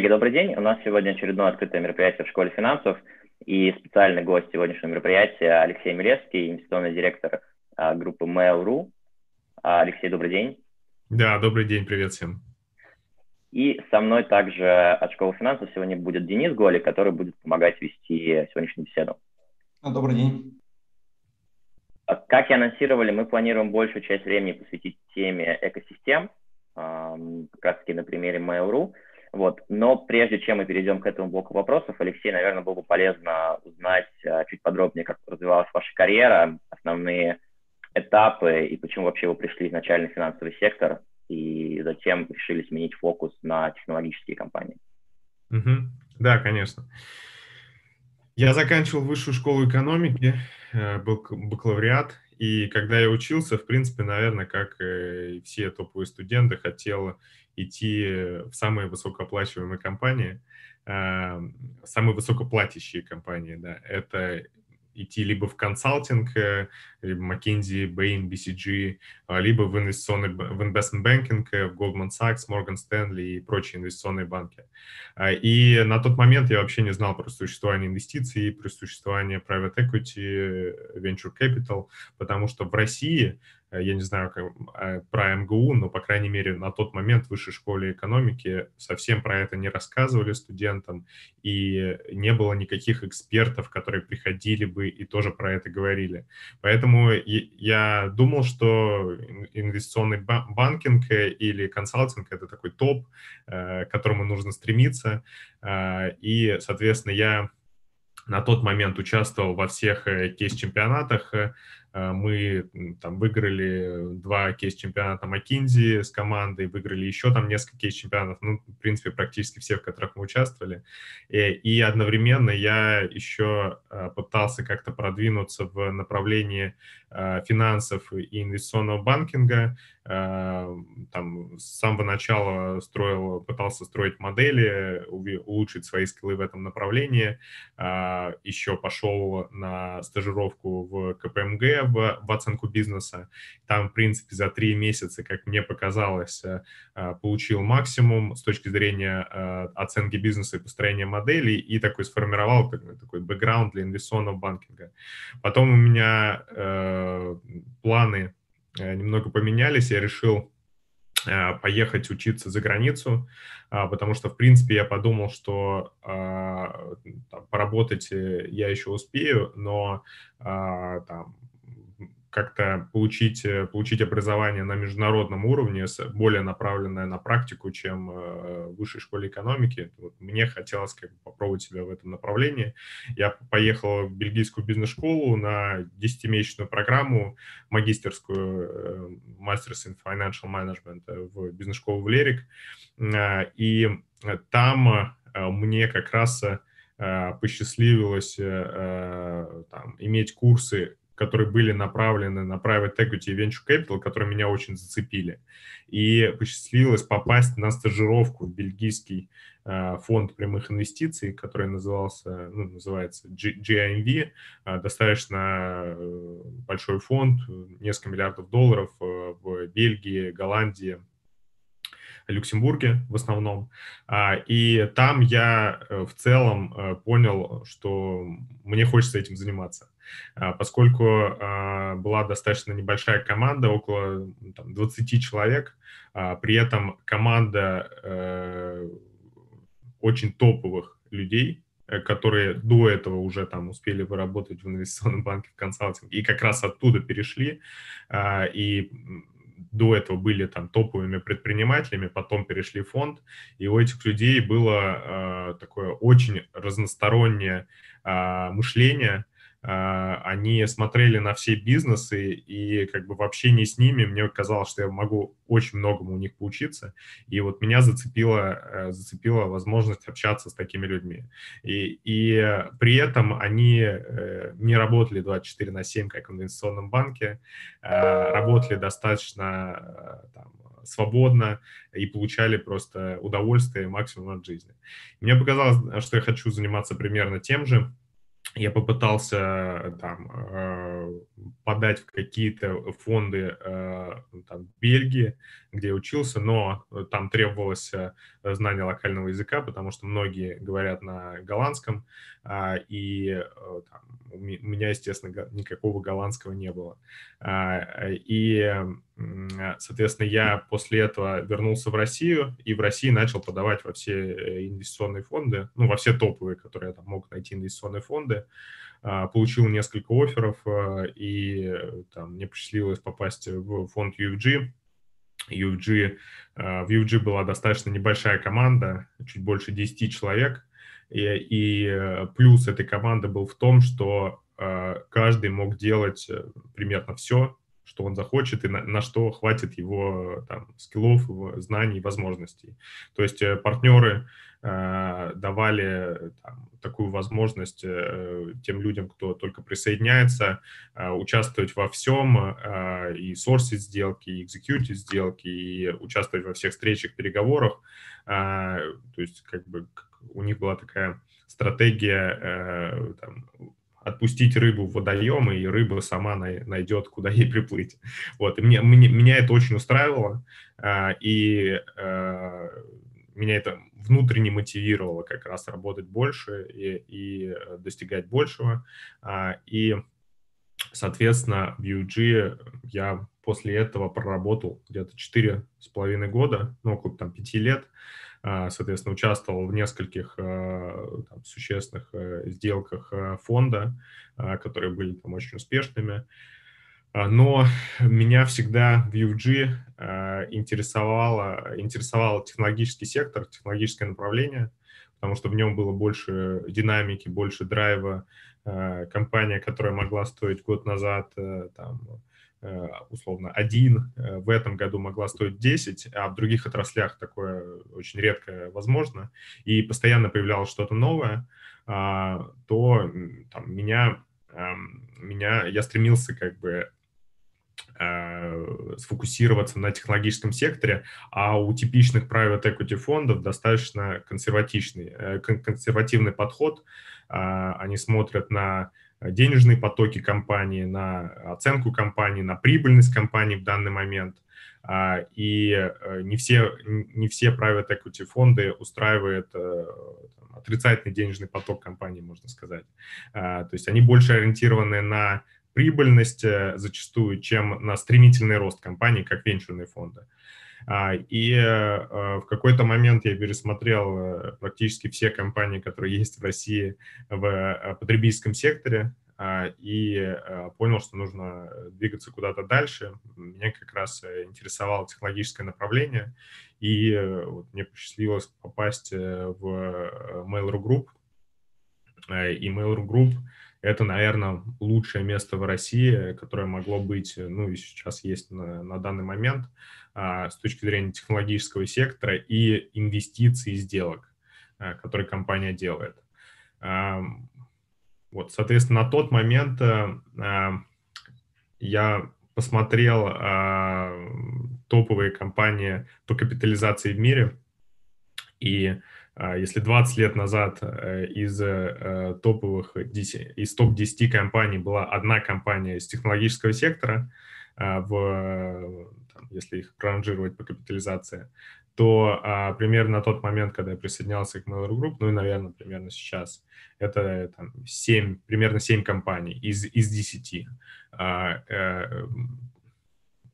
Коллеги, добрый день. У нас сегодня очередное открытое мероприятие в школе финансов. И специальный гость сегодняшнего мероприятия Алексей Милевский, инвестиционный директор а, группы Mail.ru. А, Алексей, добрый день. Да, добрый день, привет всем. И со мной также от школы финансов сегодня будет Денис Голи, который будет помогать вести сегодняшнюю беседу. Добрый день. А, как и анонсировали, мы планируем большую часть времени посвятить теме экосистем, как раз-таки на примере Mail.ru. Вот. Но прежде чем мы перейдем к этому блоку вопросов, Алексей, наверное, было бы полезно узнать а, чуть подробнее, как развивалась ваша карьера, основные этапы и почему вообще вы пришли изначально в финансовый сектор и затем решили сменить фокус на технологические компании. Угу. Да, конечно. Я заканчивал высшую школу экономики, э, был бакалавриат, и когда я учился, в принципе, наверное, как и все топовые студенты, хотел идти в самые высокооплачиваемые компании, эм, самые высокоплатящие компании, да, это идти либо в консалтинг, э, либо McKinsey, Bain, BCG, а, либо в инвестиционный, в investment banking, э, в Goldman Sachs, Morgan Stanley и прочие инвестиционные банки. А, и на тот момент я вообще не знал про существование инвестиций, про существование private equity, venture capital, потому что в России Э, я не знаю как, а, про МГУ, но, по крайней мере, на тот момент в высшей школе экономики совсем про это не рассказывали студентам, и не было никаких экспертов, которые приходили бы и тоже про это говорили. Поэтому я думал, что инвестиционный банкинг или консалтинг — это такой топ, э, к которому нужно стремиться, э, и, соответственно, я на тот момент участвовал во всех кейс-чемпионатах, Э, мы там выиграли два кейс-чемпионата McKinsey с командой, выиграли еще там несколько кейс-чемпионатов, ну, в принципе, практически все, в которых мы участвовали. И, э, и одновременно я еще э, пытался как-то продвинуться в направлении финансов и инвестиционного банкинга. Там с самого начала строил, пытался строить модели, улучшить свои скиллы в этом направлении. Еще пошел на стажировку в КПМГ, в, в оценку бизнеса. Там, в принципе, за три месяца, как мне показалось, э, э, получил максимум с точки зрения э, оценки бизнеса и построения моделей и такой сформировал такой, бэкграунд для инвестиционного банкинга. Потом у меня э, планы немного поменялись, я решил поехать учиться за границу, потому что, в принципе, я подумал, что там, поработать я еще успею, но там, как-то получить, э, получить образование на международном уровне, более направленное на практику, чем э, в высшей школе экономики. Вот мне хотелось как бы попробовать себя в этом направлении. Я поехал в бельгийскую бизнес-школу на 10-месячную программу магистерскую э, Masters in Financial Management в бизнес-школу в Лерик. И там мне как раз посчастливилось там, иметь курсы которые были направлены на private equity и venture capital, которые меня очень зацепили. И посчастливилось попасть на стажировку в бельгийский э, фонд прямых инвестиций, который назывался, ну, называется GIMV, э, достаточно э, большой фонд, несколько миллиардов долларов в Бельгии, Голландии, Люксембурге в основном. А, и там я в целом понял, что мне хочется этим заниматься. А, поскольку а, была достаточно небольшая команда, около там, 20 человек, при этом команда э, очень топовых людей, э, которые до этого уже там успели выработать в инвестиционном банке в консалтинге и как раз оттуда перешли и до этого были там топовыми предпринимателями, потом перешли в фонд, и у этих людей было такое очень разностороннее мышление, а, они смотрели на все бизнесы, и как бы в общении с ними мне казалось, что я могу очень многому у них поучиться, и вот меня зацепила, э, зацепила возможность общаться с такими людьми. И, и при этом они э, не работали 24 на 7, как в инвестиционном банке, а работали достаточно э, там, свободно и получали просто удовольствие максимум от жизни. Мне показалось, что я хочу заниматься примерно тем же, я попытался там э, подать в какие-то фонды э, там, Бельгии, где учился, но там требовалось э, знание локального языка, потому что многие говорят на голландском, а, и там, у меня, естественно, никакого голландского не было. А, и, соответственно, я после этого вернулся в Россию, и в России начал подавать во все инвестиционные фонды, ну, во все топовые, которые я там мог найти инвестиционные фонды, получил несколько офферов, а, и там, мне посчастливилось попасть в фонд UFG. UFG, а, в UFG была достаточно небольшая команда, чуть больше 10 человек, и, и плюс этой команды был в том, что каждый мог делать э, примерно все, что он захочет и на, на что хватит его там, скиллов, знаний, возможностей. То есть э, партнеры Э, давали там, такую возможность э, тем людям, кто только присоединяется, э, участвовать во всем, и сорсить сделки, и экзекьютить сделки, и участвовать во всех встречах, переговорах. То есть как бы у них была такая стратегия там, отпустить рыбу в водоем, и рыба сама найдет, куда ей приплыть. Вот, и мне, мне, меня это очень устраивало, и меня это внутренне мотивировало как раз работать больше и, и э, достигать большего. А, и, соответственно, в UG я после этого проработал где-то четыре с половиной года, ну, около там пяти лет, а, соответственно, участвовал в нескольких э, там, существенных э, сделках фонда, а, которые были там очень успешными. А, но меня всегда в UG а, интересовало, интересовал технологический сектор, технологическое направление, потому что в нем было больше динамики, больше драйва. А, компания, которая могла стоить год назад э, там, э, условно один, э, в этом году могла стоить 10, а в других отраслях такое очень редко возможно, и постоянно появлялось что-то новое, то там, меня, меня, я стремился как бы Э, сфокусироваться на технологическом секторе, а у типичных private equity фондов достаточно консервативный, э, консервативный подход. А, они смотрят на денежные потоки компании, на оценку компании, на прибыльность компании в данный момент. А, и э, не все, не все private equity фонды устраивают отрицательный денежный поток компании, можно сказать. А, то есть они больше ориентированы на прибыльность э, зачастую, чем на стремительный рост компании, как венчурные фонды. И э, в какой-то момент я пересмотрел э, практически все компании, которые есть в России в потребительском секторе, а, и понял, что нужно двигаться куда-то дальше. Меня как раз интересовало технологическое направление, и вот мне посчастливилось попасть в Mail.ru Group. И Mail.ru Group — это, наверное, лучшее место в России, которое могло быть, ну и сейчас есть на, на данный момент а, с точки зрения технологического сектора и инвестиций сделок, а, которые компания делает. А, вот, соответственно, на тот момент а, я посмотрел а, топовые компании по капитализации в мире, и а, если 20 лет назад э, из э, топовых 10, из топ-10 компаний была одна компания из технологического сектора, а, в, там, если их проранжировать по капитализации, то а, примерно на тот момент, когда я присоединялся к Mail.ru Group, ну и, наверное, примерно сейчас, это там, 7, примерно 7 компаний из, из 10. А, а,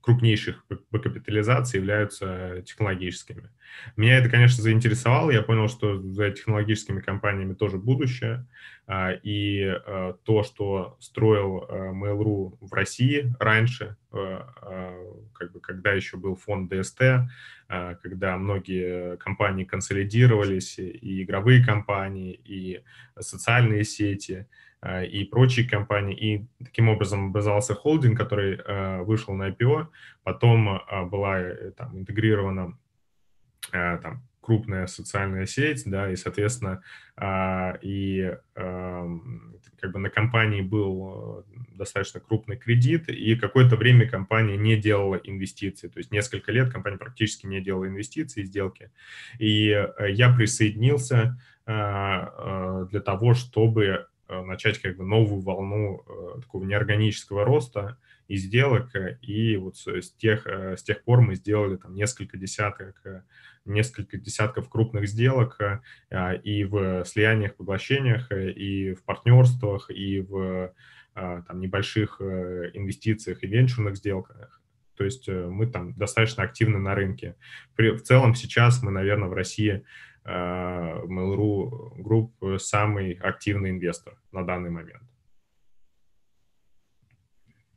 крупнейших по капитализации являются технологическими. Меня это, конечно, заинтересовало. Я понял, что за технологическими компаниями тоже будущее. А, и а, то, что строил а, Mail.ru в России раньше, как бы, когда еще был фонд ДСТ, когда многие компании консолидировались, и игровые компании, и социальные сети – Э, и прочие компании. И таким образом образовался холдинг, который э, вышел на IPO, потом э, была там, интегрирована там, крупная социальная сеть, да, и, соответственно, и как бы на компании был достаточно крупный кредит, и какое-то время компания не делала инвестиции, то есть несколько лет компания практически не делала инвестиции, сделки. И я присоединился для того, чтобы начать как бы новую волну такого неорганического роста и сделок, и вот с тех, с тех пор мы сделали там несколько десяток, несколько десятков крупных сделок и в слияниях, поглощениях, и в партнерствах, и в там, небольших инвестициях и венчурных сделках. То есть мы там достаточно активны на рынке. При, в целом сейчас мы, наверное, в России Э, Mail.ru Group самый активный инвестор на данный момент.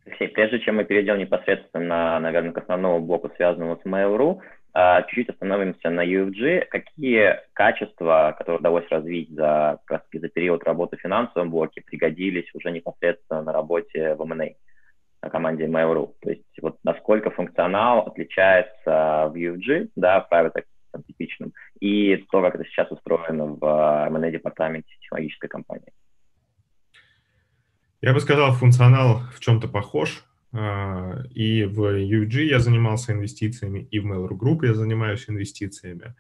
Алексей, прежде чем мы перейдем непосредственно, наверное, к основному блоку, связанному с Mail.ru, э, чуть-чуть остановимся на UFG. Какие качества, которые удалось развить за, как за период работы в финансовом блоке, пригодились уже непосредственно на работе в M&A на команде Mail.ru? То есть вот насколько функционал отличается в UFG, да, в private там, типичным, и то, как это сейчас устроено в M&A-департаменте технологической компании. Я бы сказал, функционал в чем-то похож. А, и в UG я занимался инвестициями, и в Mail.ru Group я занимаюсь инвестициями.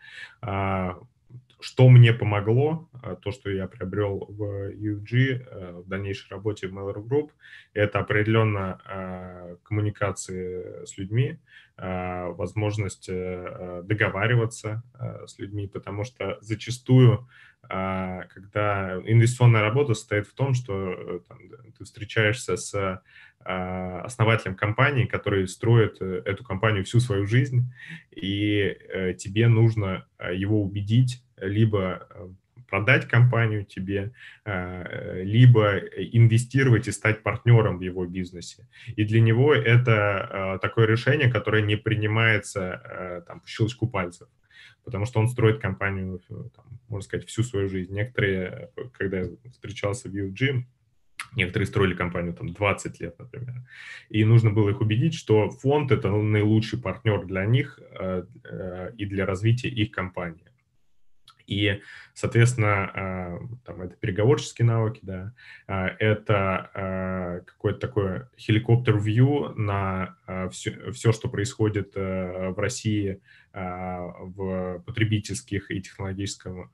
А, что мне помогло, а, то, что я приобрел в UG, в дальнейшей работе в Mail.ru Group, это определенно коммуникации с людьми, Э, возможность э, договариваться э, с людьми, потому что зачастую, когда инвестиционная работа состоит в том, что там, ты встречаешься с основателем компании, который строит эту компанию всю свою жизнь, и тебе нужно его убедить либо продать компанию тебе, а, либо инвестировать и стать партнером в его бизнесе. И для него это а, такое решение, которое не принимается там, по щелчку пальцев потому что он строит компанию, там, можно сказать, всю свою жизнь. Некоторые, когда я встречался в UG, некоторые строили компанию там 20 лет, например, и нужно было их убедить, что фонд — это наилучший партнер для них и для развития их компании. И, соответственно, а, там, это переговорческие навыки, да, а, это а, какой-то такой helicopter-view на все, все, что происходит э, в России в потребительских и технологическом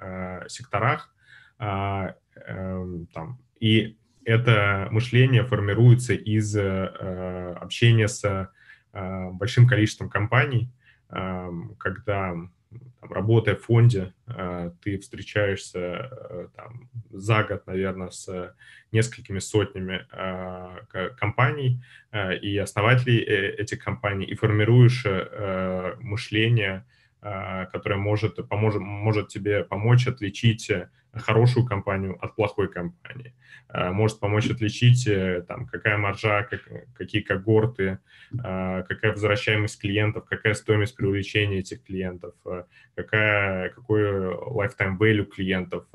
секторах. Эм, там, и это мышление формируется из э, общения с большим количеством компаний, когда там, работая в фонде, э, ты встречаешься э, там, за год, наверное, с несколькими сотнями э, компаний и основателей этих компаний, и формируешь мышление, которое может, поможет, может тебе помочь отличить хорошую компанию от плохой компании. Э, может помочь отличить, э, там, какая маржа, как, какие когорты, э, какая возвращаемость клиентов, какая стоимость привлечения этих клиентов, какая, какой lifetime value клиентов.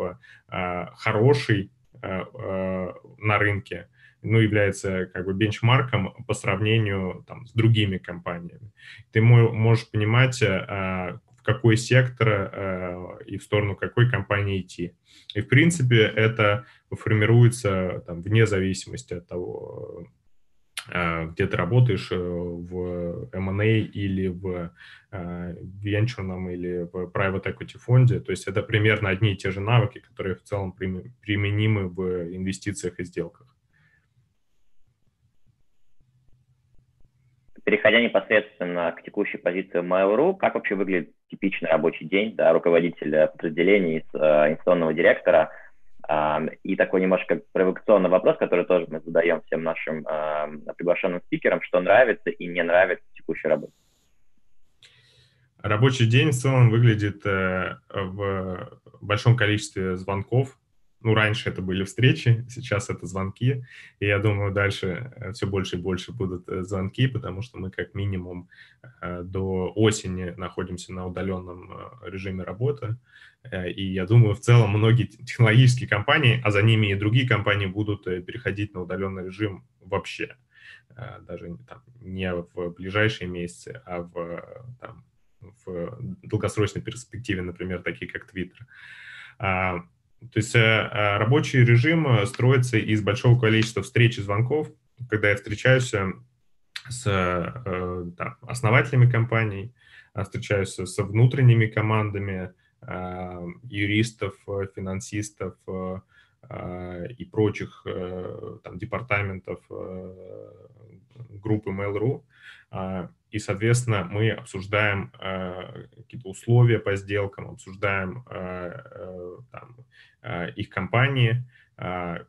Хороший на рынке ну, является как бы бенчмарком по сравнению там, с другими компаниями. Ты можешь понимать, в какой сектор э, и в сторону какой компании идти. И, в принципе, это формируется там, вне зависимости от того, э, где ты работаешь, э, в M&A или в венчурном или в private equity фонде. То есть это примерно одни и те же навыки, которые в целом применимы в инвестициях и сделках. Переходя непосредственно к текущей позиции Mail.ru, как вообще выглядит типичный рабочий день да, руководителя подразделений, с, э, инвестиционного директора? Э, и такой немножко провокационный вопрос, который тоже мы задаем всем нашим э, приглашенным спикерам, что нравится и не нравится в текущей работе. Рабочий день в целом выглядит э, в большом количестве звонков ну, раньше это были встречи, сейчас это звонки, и я думаю, дальше э, все больше и больше будут э, звонки, потому что мы как минимум э, до осени находимся на удаленном режиме работы, и я думаю, в целом многие технологические компании, а за ними и другие компании будут переходить на удаленный режим вообще, даже там, не в ближайшие месяцы, а в, там, в долгосрочной перспективе, например, такие как Twitter. То есть э, э, рабочий режим э, строится из большого количества встреч и звонков, когда я встречаюсь с да, основателями компаний, встречаюсь со внутренними командами юристов, финансистов, и прочих там, департаментов группы Mail.ru. И, соответственно, мы обсуждаем какие-то условия по сделкам, обсуждаем там, их компании.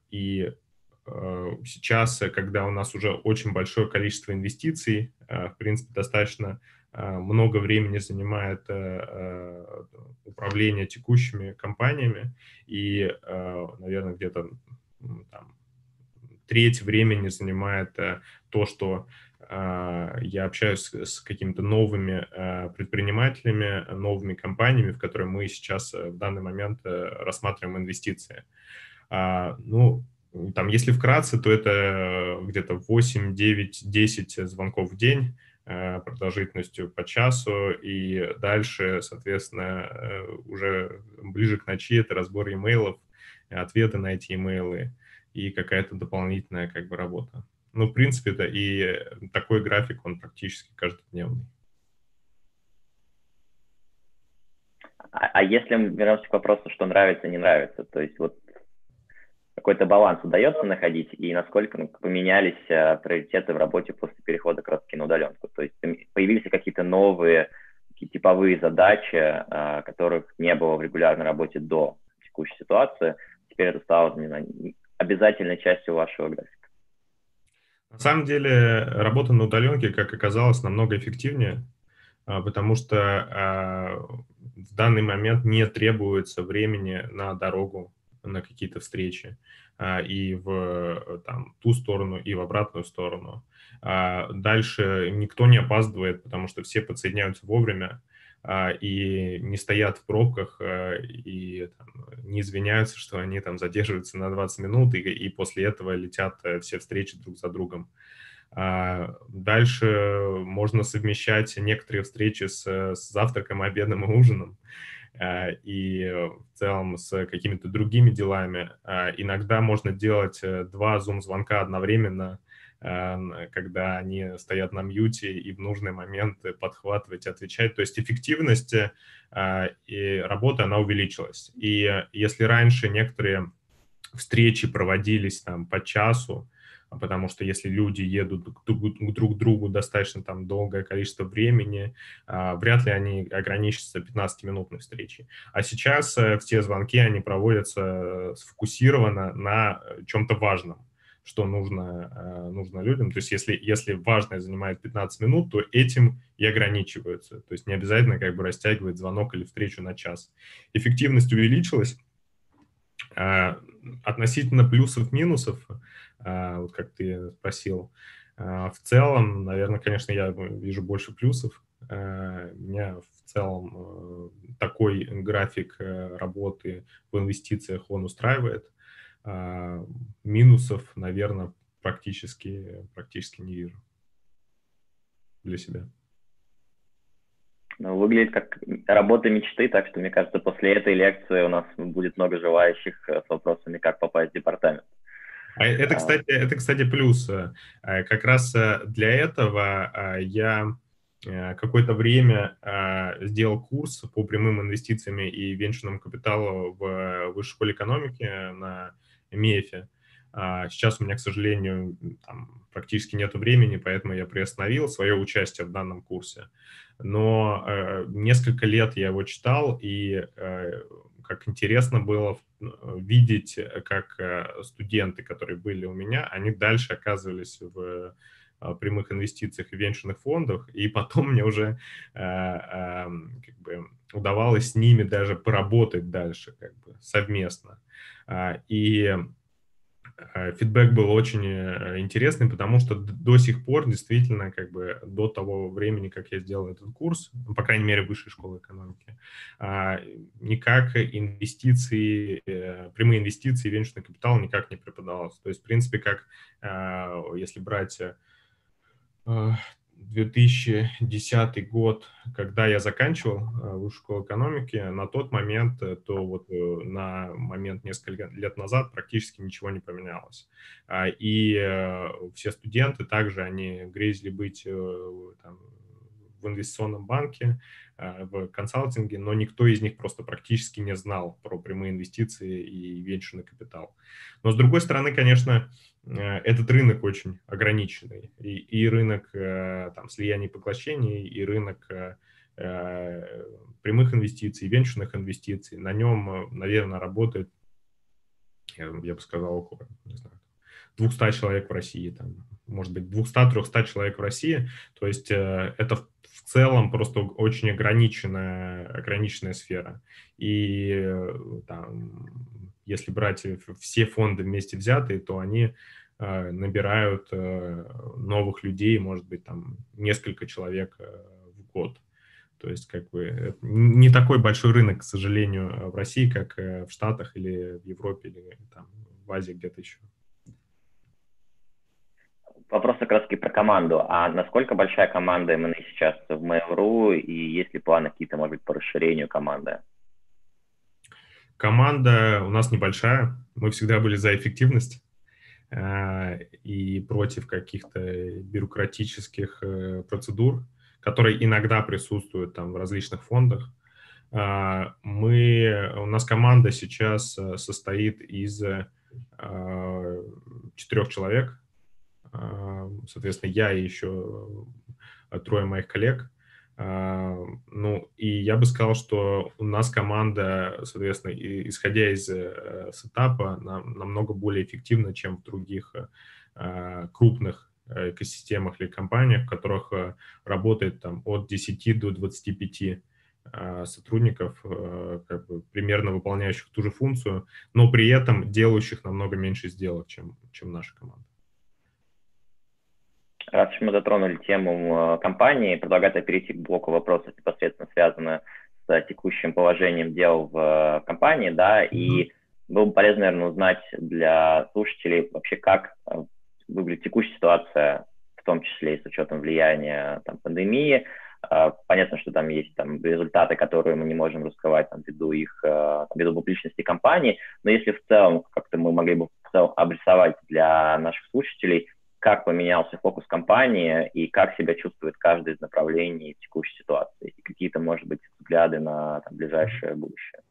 И сейчас, когда у нас уже очень большое количество инвестиций, в принципе, достаточно Э, много времени занимает э, э, управление текущими компаниями, и, наверное, где-то треть времени занимает то, что я общаюсь с какими-то новыми предпринимателями, новыми компаниями, в которые мы сейчас в данный момент рассматриваем инвестиции. Ну, там, если вкратце, то это где-то 8, 9, 10 звонков в день, Э, продолжительностью по часу, и дальше, соответственно, э, уже ближе к ночи это разбор имейлов, ответы на эти имейлы и какая-то дополнительная как бы работа. Ну, в принципе, это и такой график, он практически каждодневный. А, а если мы вернемся к вопросу, что нравится, не нравится, то есть вот какой-то баланс удается находить и насколько ну, поменялись а, приоритеты в работе после перехода как раз на удаленку. То есть появились какие-то новые такие типовые задачи, а, которых не было в регулярной работе до текущей ситуации. Теперь это стало не знаю, обязательной частью вашего графика. На самом деле работа на удаленке, как оказалось, намного эффективнее, а, потому что в данный момент не требуется времени на дорогу на какие-то встречи а, и в там, ту сторону, и в обратную сторону. А дальше никто не опаздывает, потому что все подсоединяются вовремя а, и не стоят в пробках и там, не извиняются, что они там задерживаются на 20 минут и, и после этого летят э, все встречи друг за другом. Дальше можно совмещать некоторые встречи с, с завтраком, обедом и ужином. Э, и в целом с какими-то другими делами. Э, иногда можно делать э, два зум-звонка одновременно, когда они стоят на мьюте и в нужный момент подхватывать, отвечать. То есть эффективность и работа, она увеличилась. И если раньше некоторые встречи проводились там по часу, а потому что если люди едут друг, к друг другу достаточно там долгое количество времени, а, вряд ли они ограничатся 15-минутной встречей. А сейчас э, все звонки, они проводятся э, сфокусированно на э, чем-то важном что нужно, нужно людям. То есть если, если важное занимает 15 минут, то этим и ограничиваются. То есть не обязательно как бы растягивать звонок или встречу на час. Эффективность увеличилась. А, относительно плюсов-минусов, а, вот как ты спросил. А, в целом, наверное, конечно, я вижу больше плюсов. Меня в целом э, такой график э, работы в инвестициях, он устраивает. Минусов, наверное, практически, практически не вижу для себя. Ну, выглядит как работа мечты, так что, мне кажется, после этой лекции у нас будет много желающих э, с вопросами, как попасть в департамент. А это, кстати, это, кстати, плюс. Э, как раз э, для этого э, я какое-то время сделал курс по прямым инвестициям и венчурному капиталу в Высшей школе экономики на МИЭФе. А сейчас у меня, к сожалению, там, практически нет времени, поэтому я приостановил свое участие в данном курсе. Но э, несколько лет я его читал, и э, как интересно было видеть, как э, студенты, которые были у меня, они дальше оказывались в прямых инвестициях и венчурных фондах, и потом мне уже как бы удавалось с ними даже поработать дальше как бы совместно. А, и Э, фидбэк был очень э, интересный, потому что до сих пор, действительно, как бы до того времени, как я сделал этот курс, ну, по крайней мере, высшей школы экономики, а, никак инвестиции, э, прямые инвестиции, венчурный капитал никак не преподавалось. То есть, в принципе, как если брать 2010 год, когда я заканчивал э, высшую школу экономики, на тот момент, э, то вот э, на момент несколько лет назад практически ничего не поменялось. А, и все студенты также, они грезили быть там, в инвестиционном банке, э, в консалтинге, но никто из них просто практически не знал про прямые инвестиции и венчурный капитал. Но с другой стороны, конечно, э, этот рынок очень ограниченный. И, и рынок там, слияний и поглощений, и рынок прямых инвестиций, венчурных инвестиций. На нем, наверное, работает, я, бы сказал, около, не знаю, 200 человек в России, там, может быть, 200-300 человек в России. То есть э, это в, целом просто очень ограниченная, ограниченная сфера. И э, там, если брать все фонды вместе взятые, то они э, набирают э, новых людей, может быть, там несколько человек э, в год. То есть, как бы, не такой большой рынок, к сожалению, в России, как э, в Штатах или в Европе, или там в Азии где-то еще. Вопрос как раз про команду. А насколько большая команда M&A сейчас в Mail.ru и есть ли планы какие-то, может быть, по расширению команды? Команда у нас небольшая. Мы всегда были за эффективность э, и против каких-то бюрократических э, процедур, которые иногда присутствуют там в различных фондах. Э, мы, у нас команда сейчас состоит из четырех человек, соответственно, я и еще трое моих коллег. Ну, и я бы сказал, что у нас команда, соответственно, исходя из э, сетапа, намного более эффективна, чем в других э, крупных экосистемах или компаниях, в которых работает там от 10 до 25 сотрудников, как бы, примерно выполняющих ту же функцию, но при этом делающих намного меньше сделок, чем, чем наша команда. Раз уж мы затронули тему э, компании, предлагаю перейти к блоку вопросов, непосредственно связанных с текущим положением дел в э, компании, да, и было бы полезно, наверное, узнать для слушателей вообще, как э, выглядит текущая ситуация, в том числе и с учетом влияния там, пандемии. Понятно, что там есть там, результаты, которые мы не можем раскрывать там, ввиду их, ввиду публичности компании, но если в целом как-то мы могли бы в целом обрисовать для наших слушателей – как поменялся фокус компании и как себя чувствует каждое из направлений в текущей ситуации, и какие-то, может быть, взгляды на там, ближайшее будущее.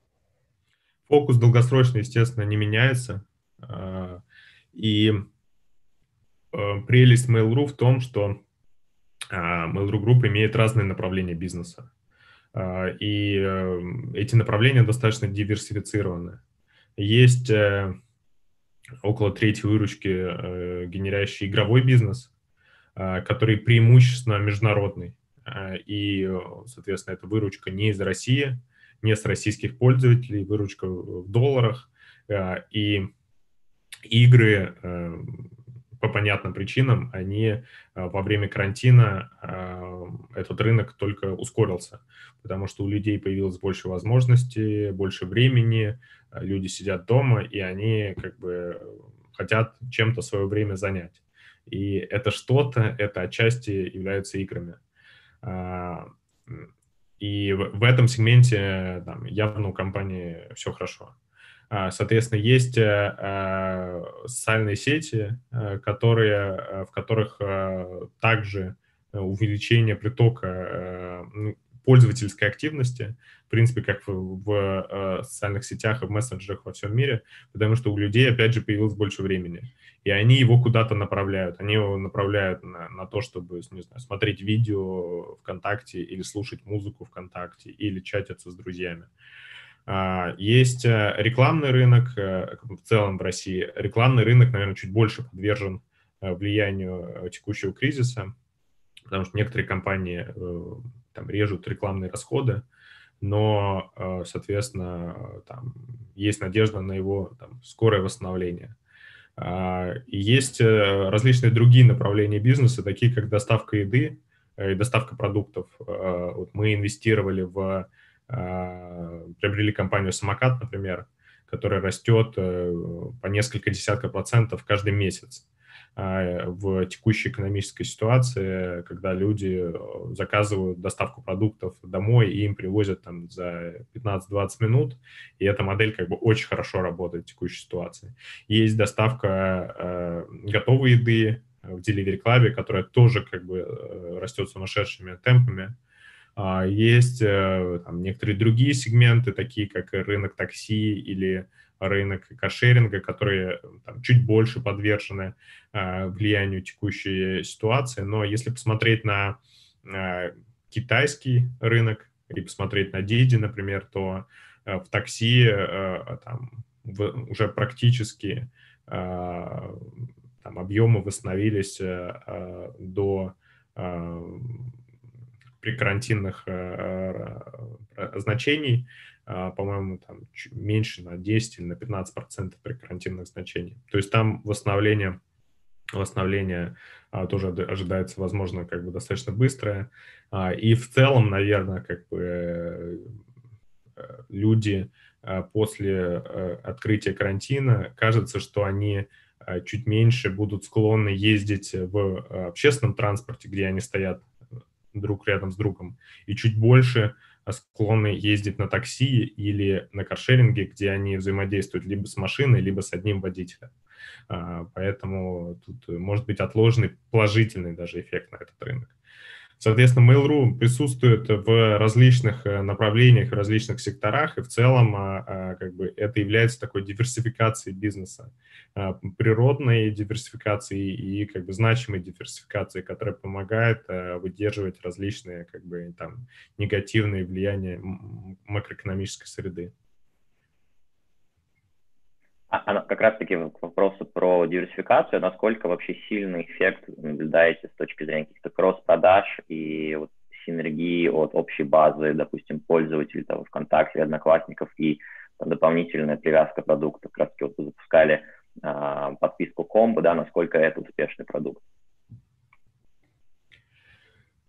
Фокус долгосрочно, естественно, не меняется. А, и а, прелесть Mail.ru в том, что а, Mail.ru Group имеет разные направления бизнеса. И э, эти направления достаточно диверсифицированы. Есть э, около трети выручки э, генерящий игровой бизнес, э, который преимущественно международный. Э, и, соответственно, эта выручка не из России, не с российских пользователей, выручка в долларах. Э, и игры э, по понятным причинам, они э, во время карантина э, этот рынок только ускорился, потому что у людей появилось больше возможностей, больше времени, люди сидят дома, и они как бы хотят чем-то свое время занять. И это что-то, это отчасти являются играми. А, и в этом сегменте там, явно у компании все хорошо. А, соответственно, есть э, э, социальные сети, э, которые, в которых также увеличение притока ну, пользовательской активности, в принципе, как в, в социальных сетях и в мессенджерах во всем мире, потому что у людей, опять же, появилось больше времени. И они его куда-то направляют. Они его направляют на, на то, чтобы, не знаю, смотреть видео ВКонтакте или слушать музыку ВКонтакте или чатиться с друзьями. А, есть э, рекламный рынок э, в целом в России. Рекламный рынок, наверное, чуть больше подвержен э, влиянию текущего кризиса, потому что некоторые компании там режут рекламные расходы, но, соответственно, там есть надежда на его там, скорое восстановление. А, есть различные другие направления бизнеса, такие как доставка еды и доставка продуктов. Вот мы инвестировали в а, приобрели компанию «Самокат», например, которая растет э, по несколько десятков процентов каждый месяц в текущей экономической ситуации, когда люди э, заказывают доставку продуктов домой и им привозят там за 15-20 минут, и эта модель как бы очень хорошо работает в текущей ситуации. Есть доставка э, готовой еды, в Delivery Club, которая тоже как бы растет сумасшедшими темпами. А, есть там, некоторые другие сегменты, такие как рынок такси или рынок каршеринга, которые там, чуть больше подвержены влиянию текущей ситуации. Но если посмотреть на китайский рынок и посмотреть на Диди, например, то э, в такси э, там, уже практически э, там, объемы восстановились до прикарантинных значений, по-моему, там меньше на 10 или на 15 процентов прикарантинных значений. То есть там восстановление восстановление а, тоже ожидается, возможно, как бы достаточно быстрое. А, и в целом, наверное, как бы э, люди а, после э, открытия карантина, кажется, что они чуть меньше будут склонны ездить в общественном транспорте, где они стоят друг рядом с другом, и чуть больше склонны ездить на такси или на каршеринге, где они взаимодействуют либо с машиной, либо с одним водителем. А, поэтому тут может быть отложенный положительный даже эффект на этот рынок. Соответственно, Mail.ru присутствует в различных э, направлениях, в различных секторах, и в целом а, а, как бы, это является такой диверсификацией бизнеса, природной диверсификацией и как бы, значимой диверсификацией, которая помогает э, выдерживать различные как бы, там, негативные влияния макроэкономической среды. А, а как раз-таки к вопросу про диверсификацию, насколько вообще сильный эффект наблюдаете с точки зрения каких-то кросс-продаж и вот синергии от общей базы, допустим, пользователей того, ВКонтакте, Одноклассников и там, дополнительная привязка продукта. Как раз-таки вот вы запускали а, подписку комбо, да, насколько это успешный продукт.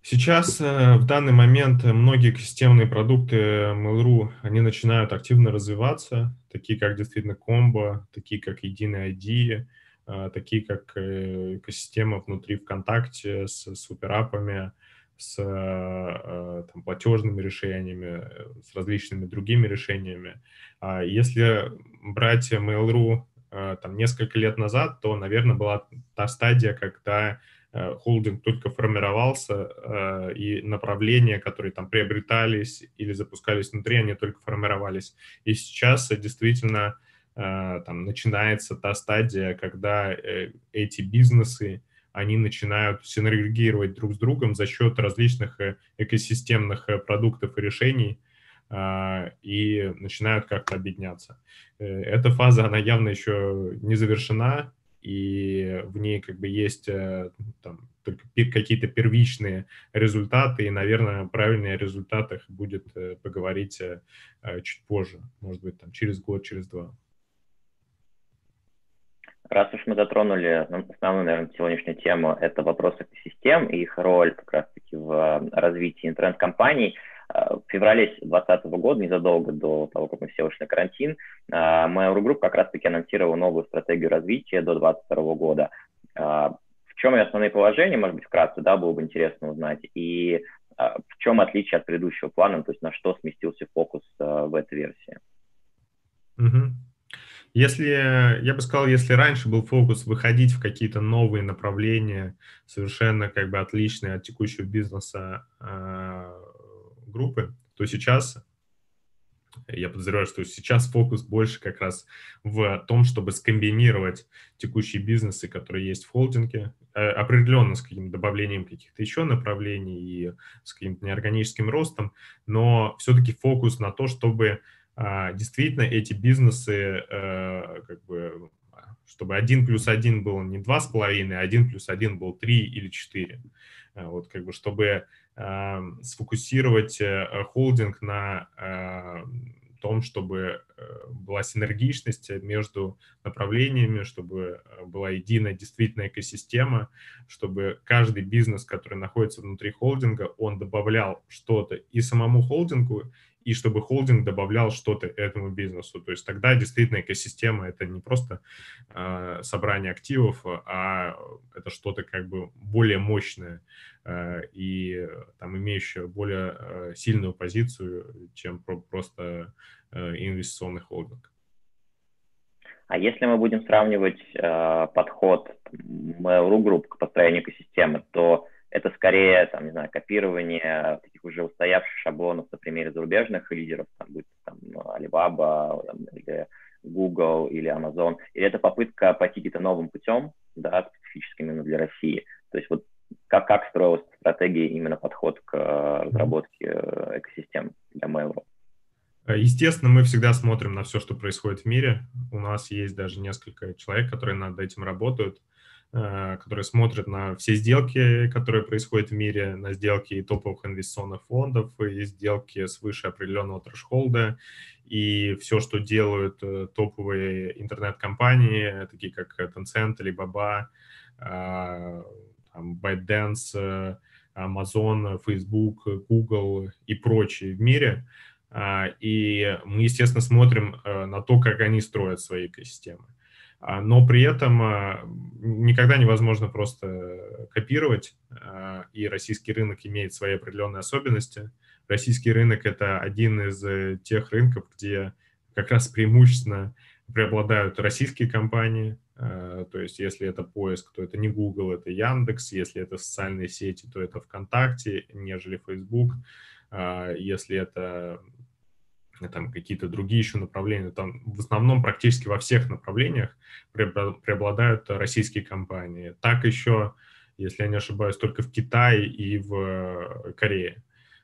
Сейчас э, в данный момент многие системные продукты Mail.ru, они начинают активно развиваться, такие как действительно комбо, такие как единый ID, э, такие как э, экосистема внутри ВКонтакте с суперапами, с там, платежными решениями, с различными другими решениями. А если брать Mail.ru там, несколько лет назад, то, наверное, была та стадия, когда холдинг только формировался, э, и направления, которые там приобретались или запускались внутри, они только формировались. И сейчас действительно э, там начинается та стадия, когда эти бизнесы, они начинают синергировать друг с другом за счет различных экосистемных продуктов и решений, и начинают как-то объединяться. Эта фаза, она явно еще не завершена, и в ней как бы есть э, там, только какие-то первичные результаты, и, наверное, правильные результатах будет э, поговорить э, чуть позже, может быть, там, через год, через два. Раз уж мы затронули ну, основную, наверное, сегодняшнюю тему, это вопрос экосистем и их роль как раз-таки в развитии интернет-компаний – в феврале 2020 года, незадолго до того, как мы все ушли на карантин, Mail.ru Group как раз-таки анонсировал новую стратегию развития до 2022 года. А, в чем ее основные положения, может быть, вкратце, да, было бы интересно узнать, и в чем отличие от предыдущего плана, то есть на что сместился фокус в этой версии? Угу. Если, я бы сказал, если раньше был фокус выходить в какие-то новые направления, совершенно как бы отличные от текущего бизнеса, группы, то сейчас, я подозреваю, что сейчас фокус больше как раз в том, чтобы скомбинировать текущие бизнесы, которые есть в холдинге, э, определенно с каким-то добавлением каких-то еще направлений и с каким-то неорганическим ростом, но все-таки фокус на то, чтобы а, действительно эти бизнесы э, как бы чтобы один плюс один был не 2,5, а один плюс один был три или четыре вот как бы, чтобы Эм, сфокусировать э, холдинг на эм, том, чтобы э, была синергичность между направлениями, чтобы э, была единая действительно экосистема, чтобы каждый бизнес, который находится внутри холдинга, он добавлял что-то и самому холдингу, и чтобы холдинг добавлял что-то этому бизнесу. То есть тогда действительно экосистема это не просто э, собрание активов, а это что-то как бы более мощное э, и там имеющее более э, сильную позицию, чем про просто э, инвестиционный холдинг. А если мы будем сравнивать э, подход Mail.ru Group к скорее, там, не знаю, копирование таких уже устоявших шаблонов на примере зарубежных лидеров, там, будет там, Alibaba там, или Google или Amazon, или это попытка пойти каким-то новым путем, да, специфическим именно для России. То есть вот как, как строилась стратегия, именно подход к э, разработке э, экосистем для Mail.ru? Естественно, мы всегда смотрим на все, что происходит в мире. У нас есть даже несколько человек, которые над этим работают, э, которые смотрят на все сделки, которые происходят в мире, на сделки топовых инвестиционных фондов и сделки свыше определенного трэш-холда, и все, что делают топовые интернет-компании, такие как Tencent, Alibaba, там, ByteDance, Amazon, Facebook, Google и прочие в мире. А, и мы, естественно, смотрим э, на то, как они строят свои экосистемы. А, но при этом а, никогда невозможно просто копировать, и российский рынок имеет свои определенные особенности. Российский рынок — это один из э, тех рынков, где как раз преимущественно преобладают российские компании, то есть, если это поиск, то это не Google, это Яндекс. Если это социальные сети, то это ВКонтакте, нежели Facebook. А, если это там какие-то другие еще направления, там в основном практически во всех направлениях преобладают российские компании. Так еще, если я не ошибаюсь, только в Китае и в э, Корее.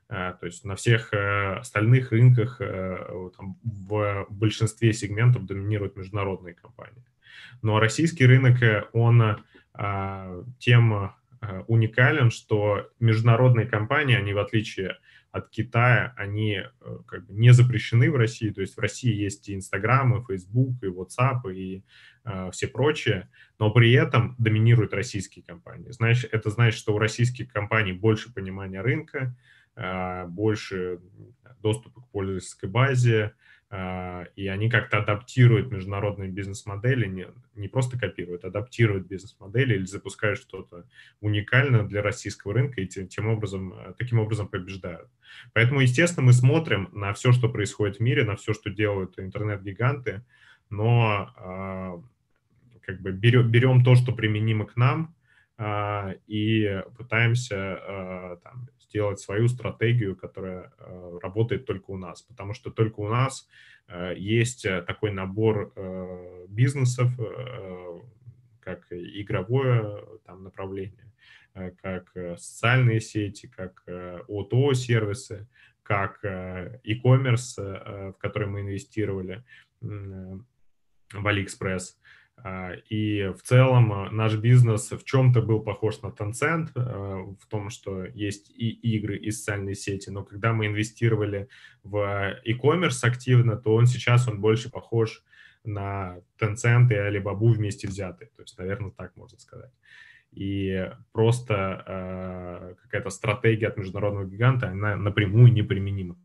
То есть на всех остальных рынках там, в большинстве сегментов доминируют международные компании. Но российский рынок, э, он а, тем а, уникален, что международные компании, они в отличие от Китая, они э, как бы не запрещены в России. То есть в России есть и Инстаграм, и Фейсбук, и WhatsApp, и э, все прочее, но при этом доминируют российские компании. Значит, это значит, что у российских компаний больше понимания рынка, э, больше доступа к пользовательской базе, и они как-то адаптируют международные бизнес-модели, не, не просто копируют, адаптируют бизнес-модели или запускают что-то уникальное для российского рынка и тем, тем образом, э, таким образом побеждают. Поэтому, естественно, мы смотрим на все, что происходит в мире, на все, что делают интернет-гиганты, но а, как бы берем, берем то, что применимо к нам, а, и пытаемся там, сделать свою стратегию, которая э, работает только у нас, потому что только у нас э, есть э, такой набор бизнесов, как игровое там, направление, как социальные сети, как ОТО-сервисы, как e-commerce, в который мы инвестировали в AliExpress. А, и в целом а, наш бизнес в чем-то был похож на Tencent, а, в том, что есть и игры, и социальные сети, но когда мы инвестировали в e-commerce активно, то он сейчас он больше похож на Tencent и Alibaba вместе взятые. То есть, наверное, так можно сказать. И просто какая-то стратегия от международного гиганта, она напрямую неприменима.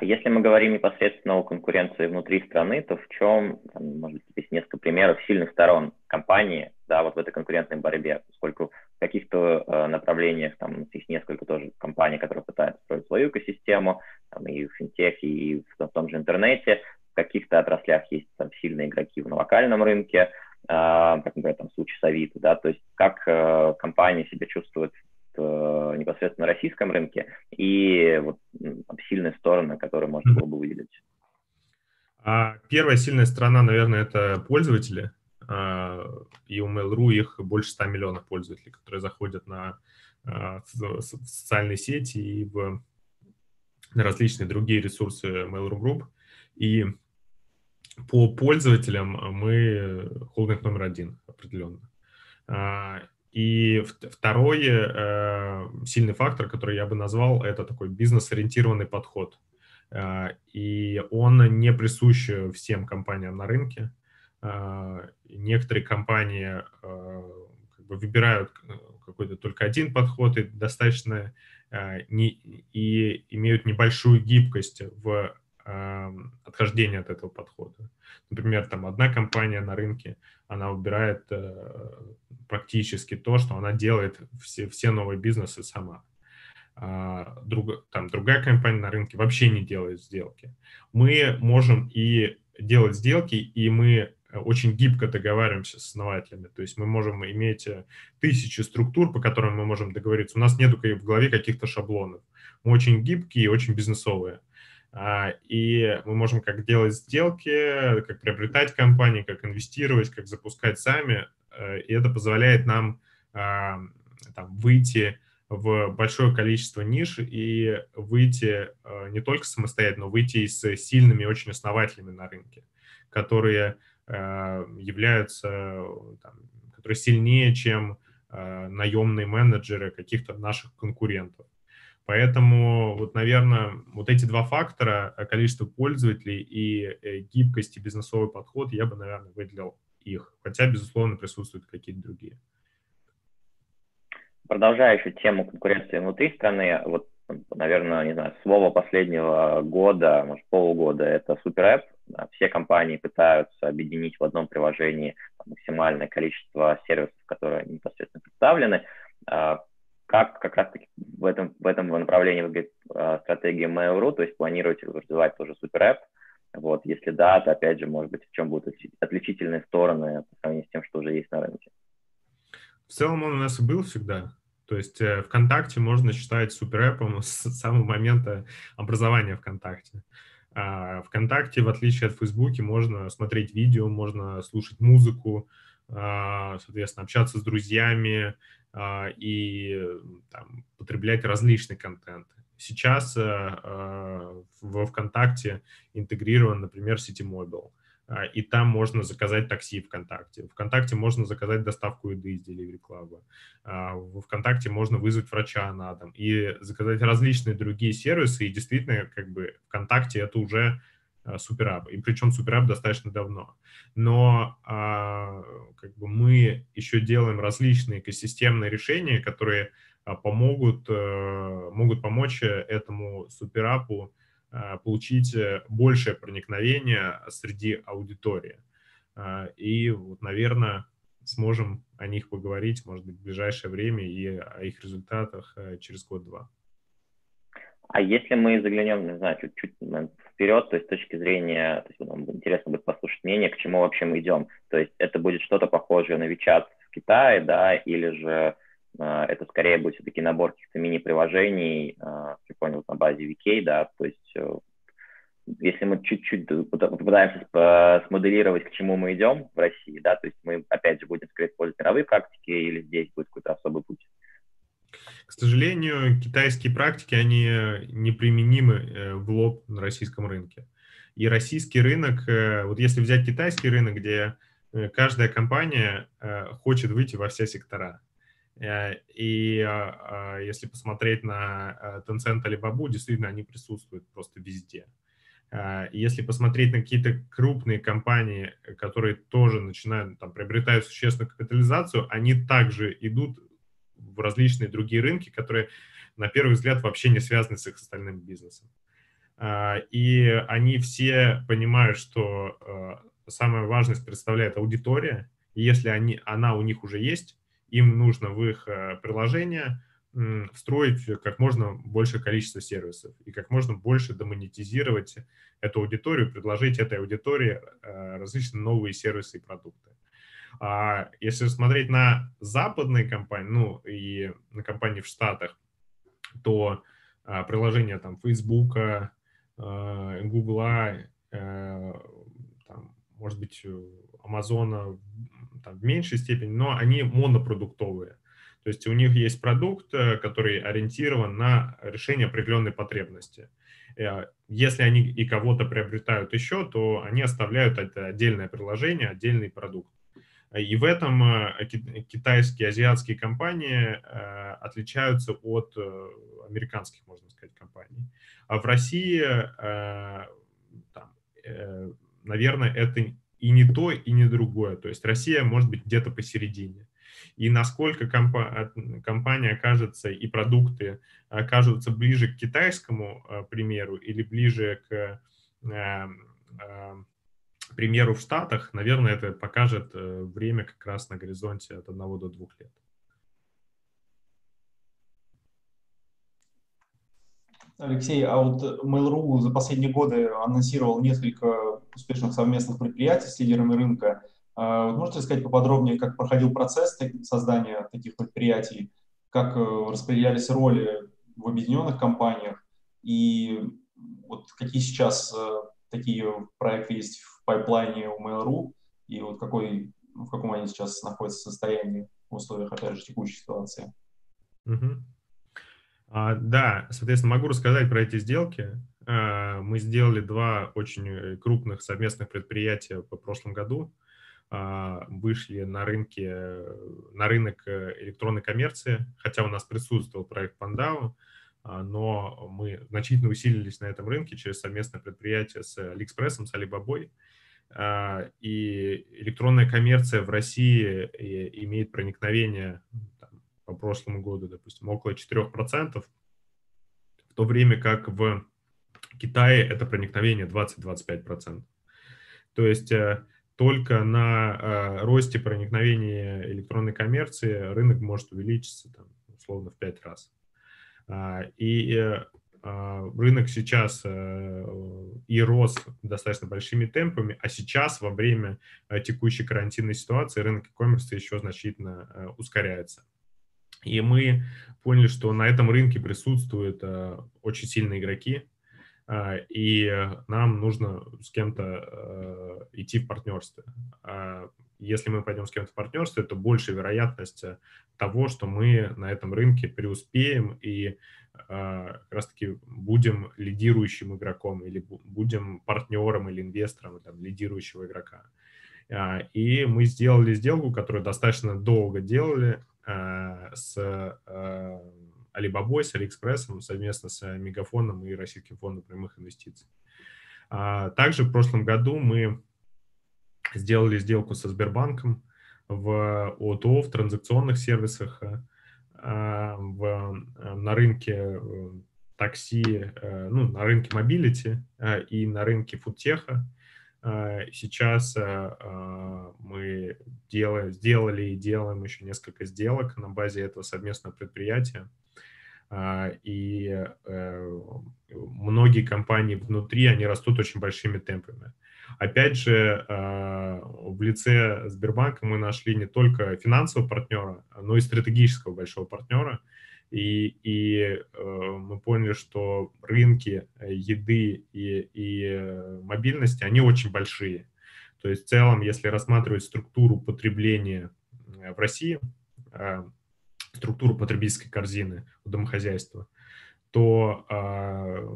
А если мы говорим непосредственно о конкуренции внутри страны, то в чем, там, может быть, есть несколько примеров сильных сторон компании, да, вот в этой конкурентной борьбе, поскольку в каких-то э, направлениях там есть несколько тоже компаний, которые пытаются строить свою экосистему, там, и в финтехе, и в, в том же интернете, в каких-то отраслях есть там сильные игроки на локальном рынке, э, как, например, там случай с Авито, да, то есть как э, компания себя чувствует э, непосредственно на российском рынке и вот, сильные стороны, которые можно было бы выделить? А первая сильная сторона, наверное, это пользователи. А, и у Mail.ru их больше 100 миллионов пользователей, которые заходят на а, социальные сети и в различные другие ресурсы Mail.ru Group. И по пользователям мы холдинг номер один определенно. И второй э, сильный фактор, который я бы назвал, это такой бизнес-ориентированный подход. Э, и он не присущ всем компаниям на рынке. Э, некоторые компании э, как бы выбирают какой-то только один подход и достаточно э, не, и имеют небольшую гибкость в э, отхождении от этого подхода. Например, там одна компания на рынке, она выбирает э, практически то, что она делает все, все новые бизнесы сама. А, друг, там другая компания на рынке вообще не делает сделки. Мы можем и делать сделки, и мы очень гибко договариваемся с основателями. То есть мы можем иметь тысячи структур, по которым мы можем договориться. У нас нету в голове каких-то шаблонов. Мы очень гибкие и очень бизнесовые. А, и мы можем как делать сделки, как приобретать компании, как инвестировать, как запускать сами. Э, и это позволяет нам а, там, выйти в большое количество ниш и выйти э, не только самостоятельно, но выйти с сильными очень основателями на рынке, которые э, являются, там, которые сильнее, чем наемные менеджеры каких-то наших конкурентов. Поэтому, вот, наверное, вот эти два фактора, э, количество пользователей и э, гибкость и бизнесовый подход, я бы, наверное, выделил их. Хотя, безусловно, присутствуют какие-то другие. Продолжая еще тему конкуренции внутри страны, вот, наверное, не знаю, слово последнего года, может, полугода, это суперэп. Все компании пытаются объединить в одном приложении максимальное количество сервисов, которые непосредственно представлены. Как как раз-таки в этом, в этом направлении выглядит э, стратегия Mail.ru, то есть планируете развивать тоже суперэп, вот, если да, то опять же, может быть, в чем будут отличительные стороны по сравнению с тем, что уже есть на рынке? В целом он у нас и был всегда. То есть э, ВКонтакте можно считать суперэпом с самого момента образования ВКонтакте. А ВКонтакте, в отличие от Фейсбуке, можно смотреть видео, можно слушать музыку, а, соответственно, общаться с друзьями, и там, потреблять различный контент. Сейчас э, э, во ВКонтакте интегрирован, например, Citymobil, а, и там можно заказать такси ВКонтакте. ВКонтакте можно заказать доставку еды из Delivery Club. А, в ВКонтакте можно вызвать врача на дом и заказать различные другие сервисы. И действительно, как бы ВКонтакте это уже суперап, и причем суперап достаточно давно. Но а, как бы мы еще делаем различные экосистемные решения, которые а, помогут, а, могут помочь этому суперапу получить большее проникновение среди аудитории. И вот, наверное, сможем о них поговорить, может быть, в ближайшее время и о их результатах через год-два. А если мы заглянем, не знаю, чуть-чуть вперед, то есть с точки зрения, то есть нам интересно будет послушать мнение, к чему вообще мы идем. То есть это будет что-то похожее на WeChat в Китае, да, или же э, это скорее будет все-таки набор каких-то мини-приложений, э, я понял, на базе VK, да, то есть э, если мы чуть-чуть попытаемся смоделировать, к чему мы идем в России, да, то есть мы, опять же, будем скорее использовать мировые практики или здесь будет какой-то особый путь? К сожалению, китайские практики, они неприменимы э, в лоб на российском рынке. И российский рынок, э, вот если взять китайский рынок, где э, каждая компания хочет выйти во все сектора. И а, а, если посмотреть на Tencent, Alibaba, действительно, они присутствуют просто везде. Если посмотреть на какие-то крупные компании, которые тоже начинают, там, приобретают существенную капитализацию, они также идут в различные другие рынки, которые на первый взгляд вообще не связаны с их остальным бизнесом. А, и они все понимают, что а, самая важность представляет аудитория, и если они, она у них уже есть, им нужно в их а, приложение встроить как можно большее количество сервисов и как можно больше демонетизировать эту аудиторию, предложить этой аудитории различные новые сервисы и продукты. А если смотреть на западные компании, ну и на компании в Штатах, то а, приложения там Facebook, а, Google, а, там, может быть, Amazon там, в меньшей степени, но они монопродуктовые. То есть у них есть продукт, э, который ориентирован на решение определенной потребности. Если они и кого-то приобретают еще, то они оставляют это отдельное приложение, отдельный продукт. И в этом э, китайские, азиатские компании э, отличаются от э, американских, можно сказать, компаний. А в России, там, наверное, это и не то, и не другое. То есть Россия может быть где-то посередине. И насколько компания окажется и продукты окажутся ближе к китайскому примеру или ближе к примеру, в Штатах, наверное, это покажет э, время как раз на горизонте от одного до двух лет. Алексей, а вот Mail.ru за последние годы анонсировал несколько успешных совместных предприятий с лидерами рынка. А вот можете сказать поподробнее, как проходил процесс создания таких предприятий, как э, распределялись роли в объединенных компаниях и вот какие сейчас э, такие проекты есть в пайплайне у Mail.ru и вот какой, в каком они сейчас находятся состоянии в условиях, опять же, текущей ситуации? Угу. А, да, соответственно, могу рассказать про эти сделки. А, мы сделали два очень э, крупных совместных предприятия по прошлом году. А, вышли на, рынке, на рынок э, электронной коммерции, хотя у нас присутствовал проект Пандау, но мы значительно усилились на этом рынке через совместное предприятие с Алиэкспрессом, с Алибабой. И электронная коммерция в России э, имеет проникновение по прошлому году, допустим, около 4%, в то время как в Китае это проникновение 20-25%. То есть э, только на э, росте проникновения электронной коммерции рынок может увеличиться там, условно в 5 раз. А, и а, рынок сейчас и рос достаточно большими темпами, а сейчас во время текущей карантинной ситуации рынок e-commerce еще значительно ускоряется. И мы поняли, что на этом рынке присутствуют э, очень сильные игроки, э, и нам нужно с кем-то э, идти в партнерство. А если мы пойдем с кем-то в партнерство, это большая вероятность того, что мы на этом рынке преуспеем и как раз-таки будем лидирующим игроком или будем партнером или инвестором там, лидирующего игрока. И мы сделали сделку, которую достаточно долго делали, Э, с Alibaba, с Алиэкспрессом, совместно с Мегафоном и Российским фондом прямых инвестиций. А также в прошлом году мы сделали сделку со Сбербанком в O2O, в транзакционных сервисах, в, на рынке такси, ну, на рынке mobility и на рынке foodtech а. А, сейчас а, а, мы делаем, сделали и делаем еще несколько сделок на базе этого совместного предприятия. И э, многие компании внутри, они растут очень большими темпами. Опять же, в лице Сбербанка мы нашли не только финансового партнера, но и стратегического большого партнера – и, и э, мы поняли, что рынки э, еды и, и э, мобильности, они очень большие. То есть в целом, если рассматривать структуру потребления в России, э, структуру потребительской корзины у домохозяйства, то э,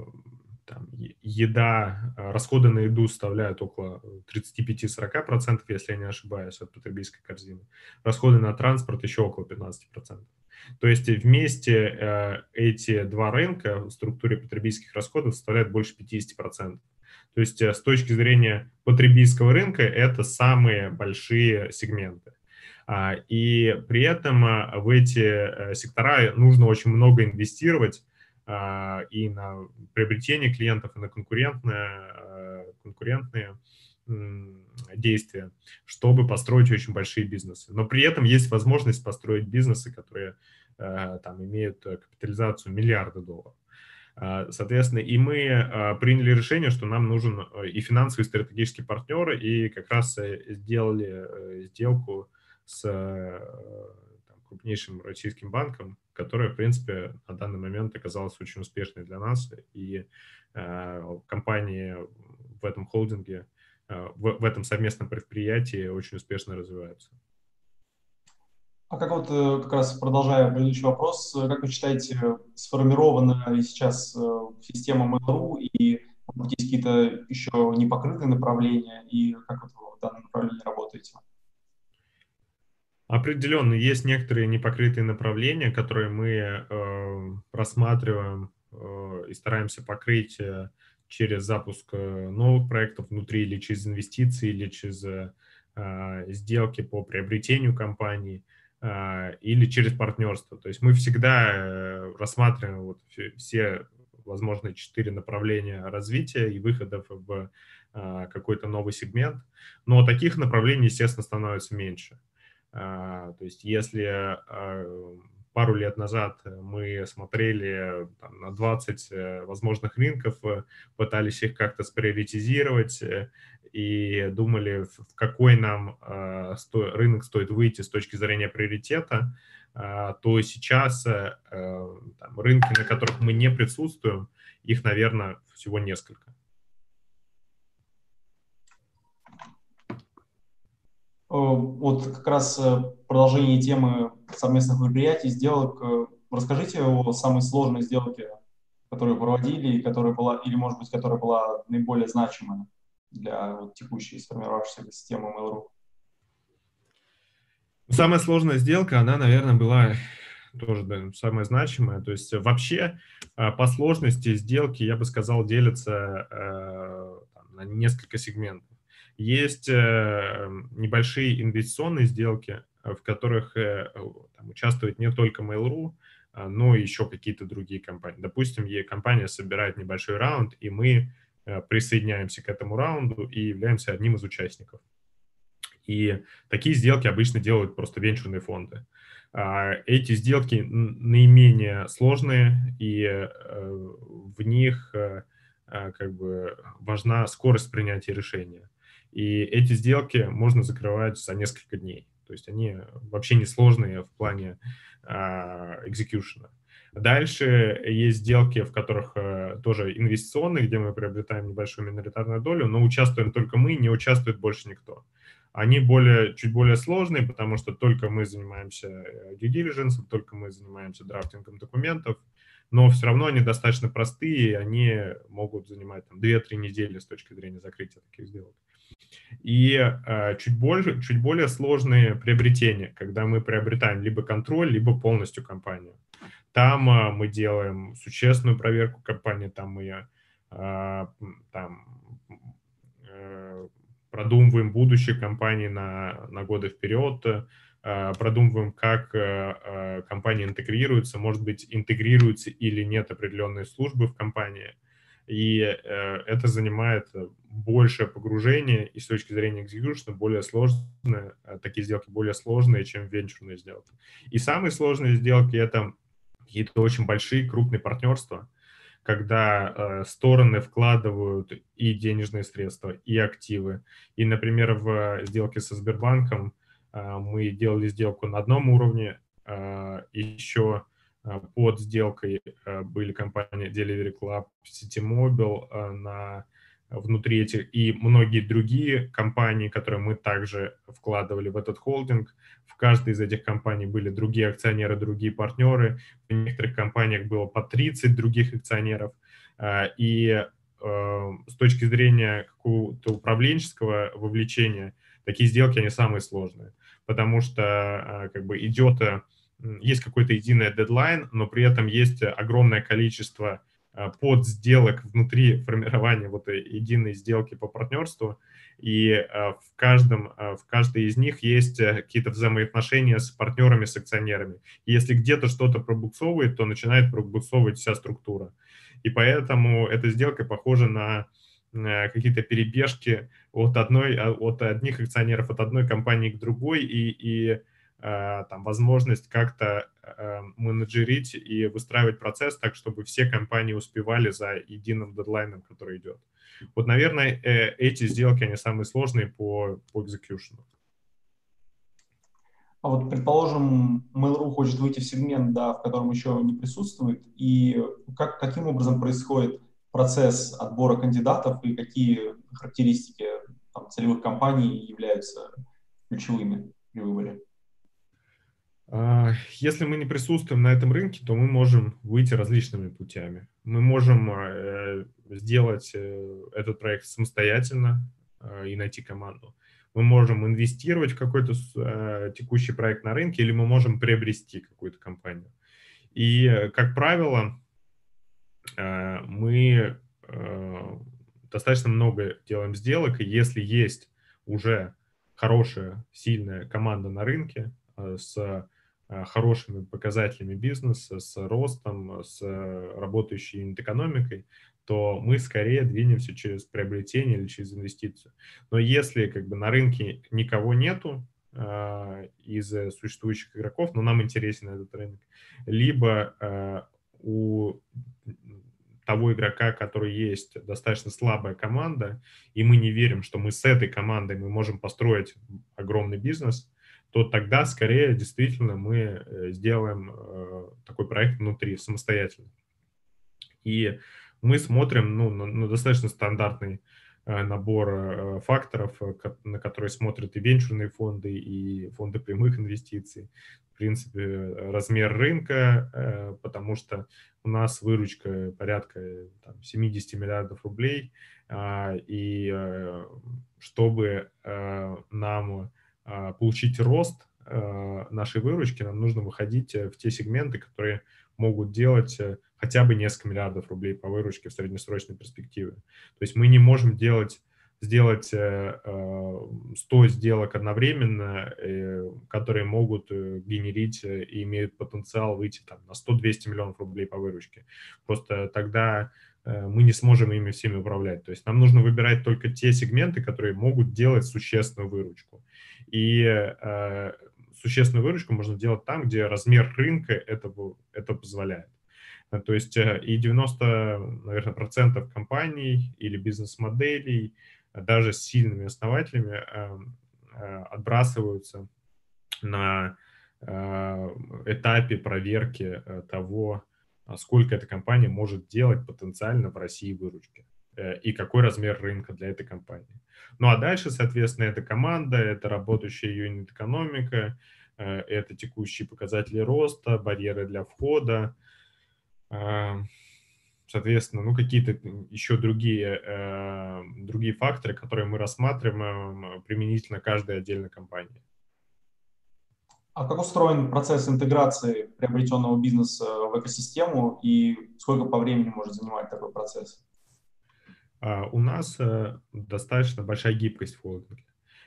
там, еда, расходы на еду составляют около 35-40%, если я не ошибаюсь, от потребительской корзины. Расходы на транспорт еще около 15%. То есть вместе э, эти два рынка в структуре потребительских расходов составляют больше 50%. То есть э, с точки зрения потребительского рынка это самые большие сегменты. А, и при этом э, в эти сектора нужно очень много инвестировать а, и на приобретение клиентов, и на конкурентные, конкурентные действия, чтобы построить очень большие бизнесы. Но при этом есть возможность построить бизнесы, которые э, там имеют э, капитализацию миллиарда долларов. А, соответственно, и мы а, приняли решение, что нам нужен э, и финансовый, и стратегический партнер, и как раз сделали сделку с там, крупнейшим российским банком, которая, в принципе, на данный момент оказалась очень успешной для нас, и компании в этом холдинге Э, в, в этом совместном предприятии очень успешно развиваются. А как вот, э, как раз продолжая предыдущий вопрос, э, как вы считаете, сформирована ли сейчас система Mail.ru и есть какие-то еще непокрытые направления, и как вот вы в данном направлении работаете? Определенно, есть некоторые непокрытые направления, которые мы э, рассматриваем э, и стараемся покрыть э, через запуск э, новых проектов внутри или через инвестиции, или через э, а, сделки по приобретению компании а, или через партнерство. То есть мы всегда э, рассматриваем вот все возможные четыре направления развития и выходов в а, какой-то новый сегмент, но таких направлений, естественно, становится меньше. То есть если пару лет назад мы смотрели там, на 20 возможных рынков, пытались их как-то сприоритизировать и думали, в какой нам рынок стоит выйти с точки зрения приоритета, то сейчас там, рынки, на которых мы не присутствуем, их, наверное, всего несколько. Э, вот как раз э, продолжение темы совместных мероприятий, сделок. Э, расскажите о самой сложной сделке, которую проводили, и которая была, или, может быть, которая была наиболее значимая для вот, текущей сформировавшейся системы Mail.ru. Самая сложная сделка, она, наверное, была тоже да, самая значимая. То есть вообще по сложности сделки, я бы сказал, делятся э, на несколько сегментов. Есть э, небольшие инвестиционные сделки, в которых э, там, участвует не только Mail.ru, а, но и еще какие-то другие компании. Допустим, компания собирает небольшой раунд, и мы э, присоединяемся к этому раунду и являемся одним из участников. И такие сделки обычно делают просто венчурные фонды. А, эти сделки наименее сложные, и в них как бы важна скорость принятия решения. И эти сделки можно закрывать за несколько дней. То есть они вообще не сложные в плане экзекьюшена. Дальше есть сделки, в которых э, тоже инвестиционные, где мы приобретаем небольшую миноритарную долю, но участвуем только мы, не участвует больше никто. Они более, чуть более сложные, потому что только мы занимаемся э, due diligence, только мы занимаемся драфтингом документов, но все равно они достаточно простые, они могут занимать там, 2-3 недели с точки зрения закрытия таких сделок. И э, чуть, больше, чуть более сложные приобретения, когда мы приобретаем либо контроль, либо полностью компанию. Там э, мы делаем существенную проверку компании, там мы э, там, э, продумываем будущее компании на, на годы вперед, э, продумываем, как э, э, компания интегрируется, может быть, интегрируются или нет определенные службы в компании и э, это занимает большее погружение, и с точки зрения экзекьюшена более сложные, э, такие сделки более сложные, чем венчурные сделки. И самые сложные сделки — это какие-то очень большие, крупные партнерства, когда э, стороны вкладывают и денежные средства, и активы. И, например, в сделке со Сбербанком э, мы делали сделку на одном уровне, э, еще Э, под сделкой э, были компании Delivery Club, Citymobile э, на внутри этих и многие другие компании, которые мы также вкладывали в этот холдинг. В каждой из этих компаний были другие акционеры, другие партнеры. В некоторых компаниях было по 30 других акционеров. И с точки зрения какого-то управленческого вовлечения, такие сделки, они самые сложные, потому что как бы идет есть какой-то единый дедлайн, но при этом есть огромное количество а, под сделок внутри формирования вот единой сделки по партнерству, и а, в каждом, а, в каждой из них есть э, какие-то взаимоотношения с партнерами, с акционерами. И если где-то что-то пробуксовывает, то начинает пробуксовывать вся структура. И поэтому эта сделка похожа на какие-то перебежки от одной, от одних акционеров, от одной компании к другой, и, и Э, там, возможность как-то э, менеджерить и выстраивать процесс так, чтобы все компании успевали за единым дедлайном, который идет. Вот, наверное, э, эти сделки, они самые сложные по, по execution. А вот, предположим, Mail.ru хочет выйти в сегмент, да, в котором еще не присутствует, и как, каким образом происходит процесс отбора кандидатов и какие характеристики там, целевых компаний являются ключевыми при выборе? А, если мы не присутствуем на этом рынке, то мы можем выйти различными путями. Мы можем э, сделать э, этот проект самостоятельно э, и найти команду. Мы можем инвестировать в какой-то текущий проект на рынке, или мы можем приобрести какую-то компанию. И, как правило, мы достаточно много делаем сделок, и если есть уже хорошая, сильная команда на рынке с Э, хорошими показателями бизнеса, с ростом, с работающей экономикой, то мы скорее двинемся через приобретение или через инвестицию. Но если как бы на рынке никого нету, из существующих игроков, но нам интересен этот рынок, либо у того игрока, который есть, достаточно слабая команда, и мы не верим, что мы с этой командой мы можем построить огромный бизнес, то тогда скорее действительно мы э, сделаем э, такой проект внутри самостоятельно. И мы смотрим ну, на, на достаточно стандартный Э, набор факторов, на которые смотрят и венчурные фонды, и фонды прямых инвестиций. В принципе, размер рынка, потому что у нас выручка порядка там, 70 миллиардов рублей, а, и чтобы нам получить рост нашей выручки, нам нужно выходить в те сегменты, которые могут делать хотя бы несколько миллиардов рублей по выручке в среднесрочной перспективе. То есть мы не можем делать, сделать 100 э, сделок одновременно, э, которые могут э, генерить и имеют потенциал выйти там, на 100-200 миллионов рублей по выручке. Просто тогда мы не сможем ими всеми управлять. То есть нам нужно выбирать только те сегменты, которые могут делать существенную выручку. И э, существенную выручку можно делать там, где размер рынка этого, это позволяет. Э, то есть э, и 90, наверное, процентов компаний или бизнес-моделей, э, даже с сильными основателями, эм, отбрасываются на этапе проверки того, сколько эта компания может делать потенциально в России выручки и какой размер рынка для этой компании. Ну а дальше, соответственно, это команда, это работающая юнит-экономика, это текущие показатели роста, барьеры для входа, соответственно, ну, какие-то еще другие, э, другие факторы, которые мы рассматриваем применительно каждой отдельной компании. А как устроен процесс интеграции приобретенного бизнеса в экосистему и сколько по времени может занимать такой процесс? А, у нас э, достаточно большая гибкость в холдинге.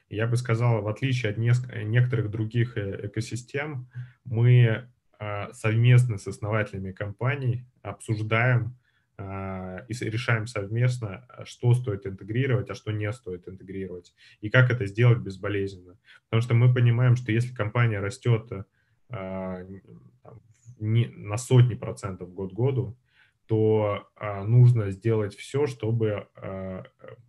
Я бы сказал, в отличие от некоторых других э, экосистем, мы а, совместно с основателями компаний обсуждаем и решаем совместно, а, что стоит интегрировать, а что не стоит интегрировать, и как это сделать безболезненно. Потому что мы понимаем, что если компания растет на сотни процентов год году, то нужно сделать все, чтобы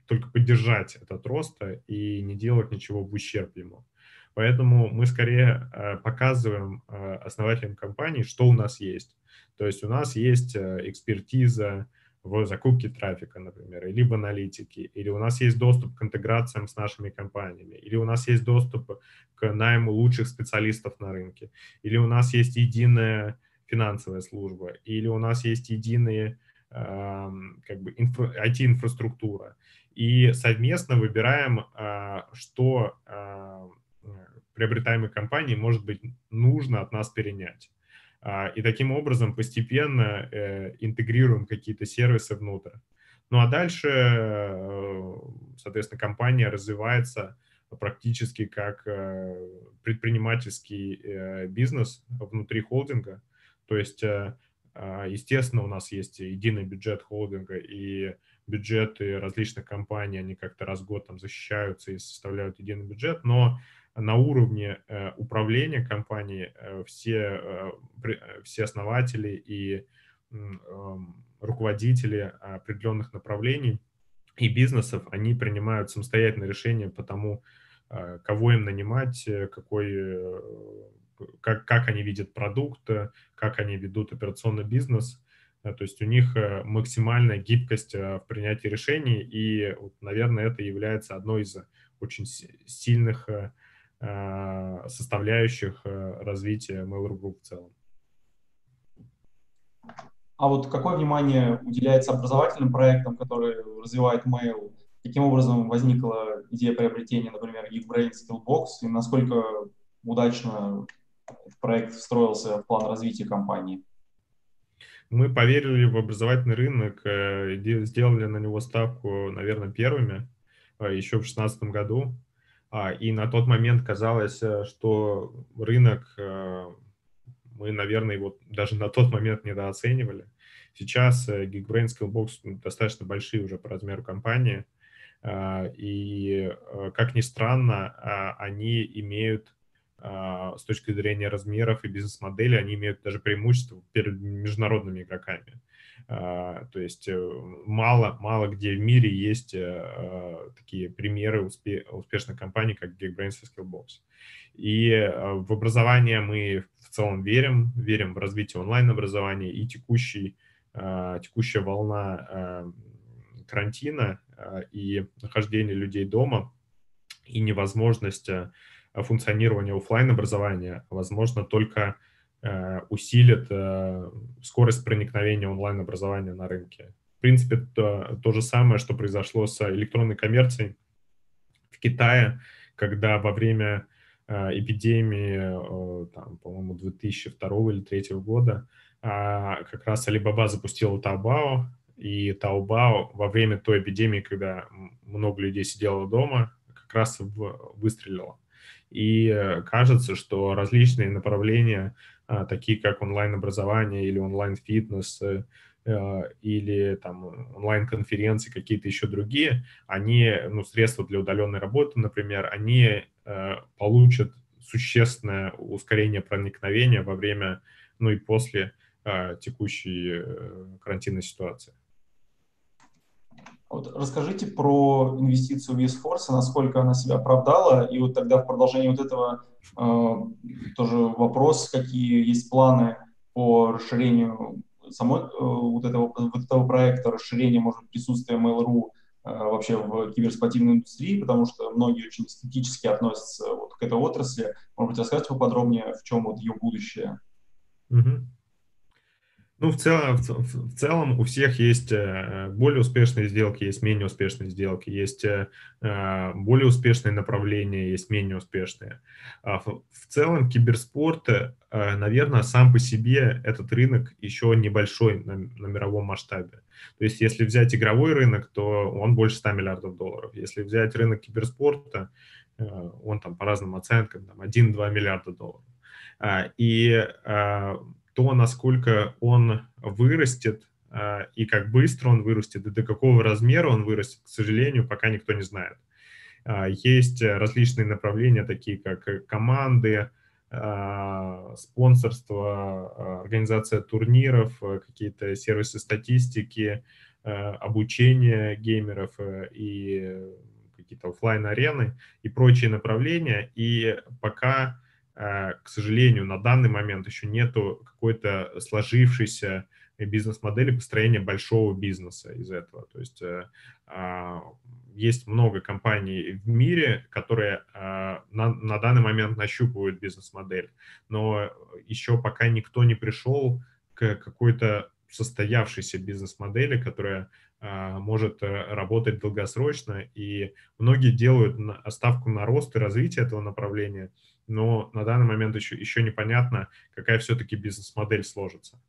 только поддержать этот рост и не делать ничего в ущерб ему. Поэтому мы скорее показываем основателям компании, что у нас есть. То есть у нас есть э, экспертиза в закупке трафика, например, или в аналитике, или у нас есть доступ к интеграциям с нашими компаниями, или у нас есть доступ к найму лучших специалистов на рынке, или у нас есть единая финансовая служба, или у нас есть единая эм, как бы инфра, IT-инфраструктура. И совместно выбираем, что приобретаемой компании, может быть, нужно от нас перенять. А, и таким образом постепенно э, интегрируем какие-то сервисы внутрь. Ну а дальше, э, соответственно, компания развивается практически как э, предпринимательский бизнес внутри холдинга. То есть, а, естественно, у нас есть единый бюджет холдинга и бюджеты различных компаний, они как-то раз в год там защищаются и составляют единый бюджет, но на уровне э, управления компанией э, все, э, все основатели и эм, руководители определенных направлений и бизнесов, они принимают самостоятельное решение по тому, кого им нанимать, какой, как, как они видят продукт, как они ведут операционный бизнес. То есть у них максимальная гибкость в принятии решений, и, наверное, это является одной из очень сильных составляющих э, развития Mail.ru Group в целом. А вот какое внимание уделяется образовательным проектам, которые развивает Mail? Каким образом возникла идея приобретения, например, Geekbrain Skillbox, и насколько удачно этот проект встроился в план развития компании? Мы поверили в образовательный рынок, э, сделали на него ставку, наверное, первыми еще в 2016 году. А, и на тот момент казалось, э, что рынок, э, мы, наверное, его даже на тот момент недооценивали. Сейчас э, Geekbrain Skillbox достаточно большие уже по размеру компании. И, как ни странно, они имеют с точки зрения размеров и бизнес-модели, они имеют даже преимущество перед международными игроками. А, то есть э, мало, мало где в мире есть а, такие примеры успе успешных компаний, как Geekbrains и Skillbox. И э, в образование мы в целом верим, верим в развитие онлайн-образования и текущий, а, текущая волна карантина и нахождение людей дома и невозможность функционирования офлайн образования возможно только усилит э, скорость проникновения онлайн-образования на рынке. В принципе, то, то же самое, что произошло с электронной коммерцией в Китае, когда во время э, эпидемии, там, по-моему, 2002 или 2003 года, а, как раз Alibaba запустила Taobao, и Taobao во время той эпидемии, когда много людей сидело дома, как раз в, выстрелила. И кажется, что различные направления такие как онлайн-образование или онлайн-фитнес, э, э, или там онлайн-конференции, какие-то еще другие, они, ну, средства для удаленной работы, например, они э, получат существенное ускорение проникновения во время, ну и после текущей карантинной ситуации. Вот расскажите про инвестицию в ESForce, насколько она себя оправдала, и вот тогда в продолжении вот этого э, тоже вопрос, какие есть планы по расширению самой э, вот, этого, вот этого проекта, расширения, может, присутствия Mail.ru э, вообще в киберспортивной индустрии, потому что многие очень скептически относятся вот к этой отрасли. Может быть, расскажите поподробнее, в чем вот ее будущее? Mm-hmm. Ну, в целом, в, в целом у всех есть э, более успешные сделки, есть менее успешные сделки, есть э, э, более успешные направления, есть менее успешные. А в, целом киберспорт, наверное, сам по себе этот рынок еще небольшой на, на мировом масштабе. То есть если взять игровой рынок, то он больше 100 миллиардов долларов. Если взять рынок киберспорта, он там по разным оценкам там 1-2 миллиарда долларов. А, и то, насколько он вырастет а, и как быстро он вырастет, и до какого размера он вырастет, к сожалению, пока никто не знает. А, есть различные направления, такие как команды, а, спонсорство, организация турниров, какие-то сервисы статистики, обучение геймеров и какие-то офлайн арены и прочие направления. И пока Э, к сожалению, на данный момент еще нету какой-то сложившейся бизнес-модели построения большого бизнеса из этого. То есть э, а, есть много компаний в мире, которые а, на, на данный момент нащупывают бизнес-модель, но еще пока никто не пришел к какой-то состоявшейся бизнес-модели, которая может э, работать долгосрочно, и многие делают ставку на рост и развитие этого направления, но на данный момент еще, еще непонятно, какая все-таки бизнес-модель сложится.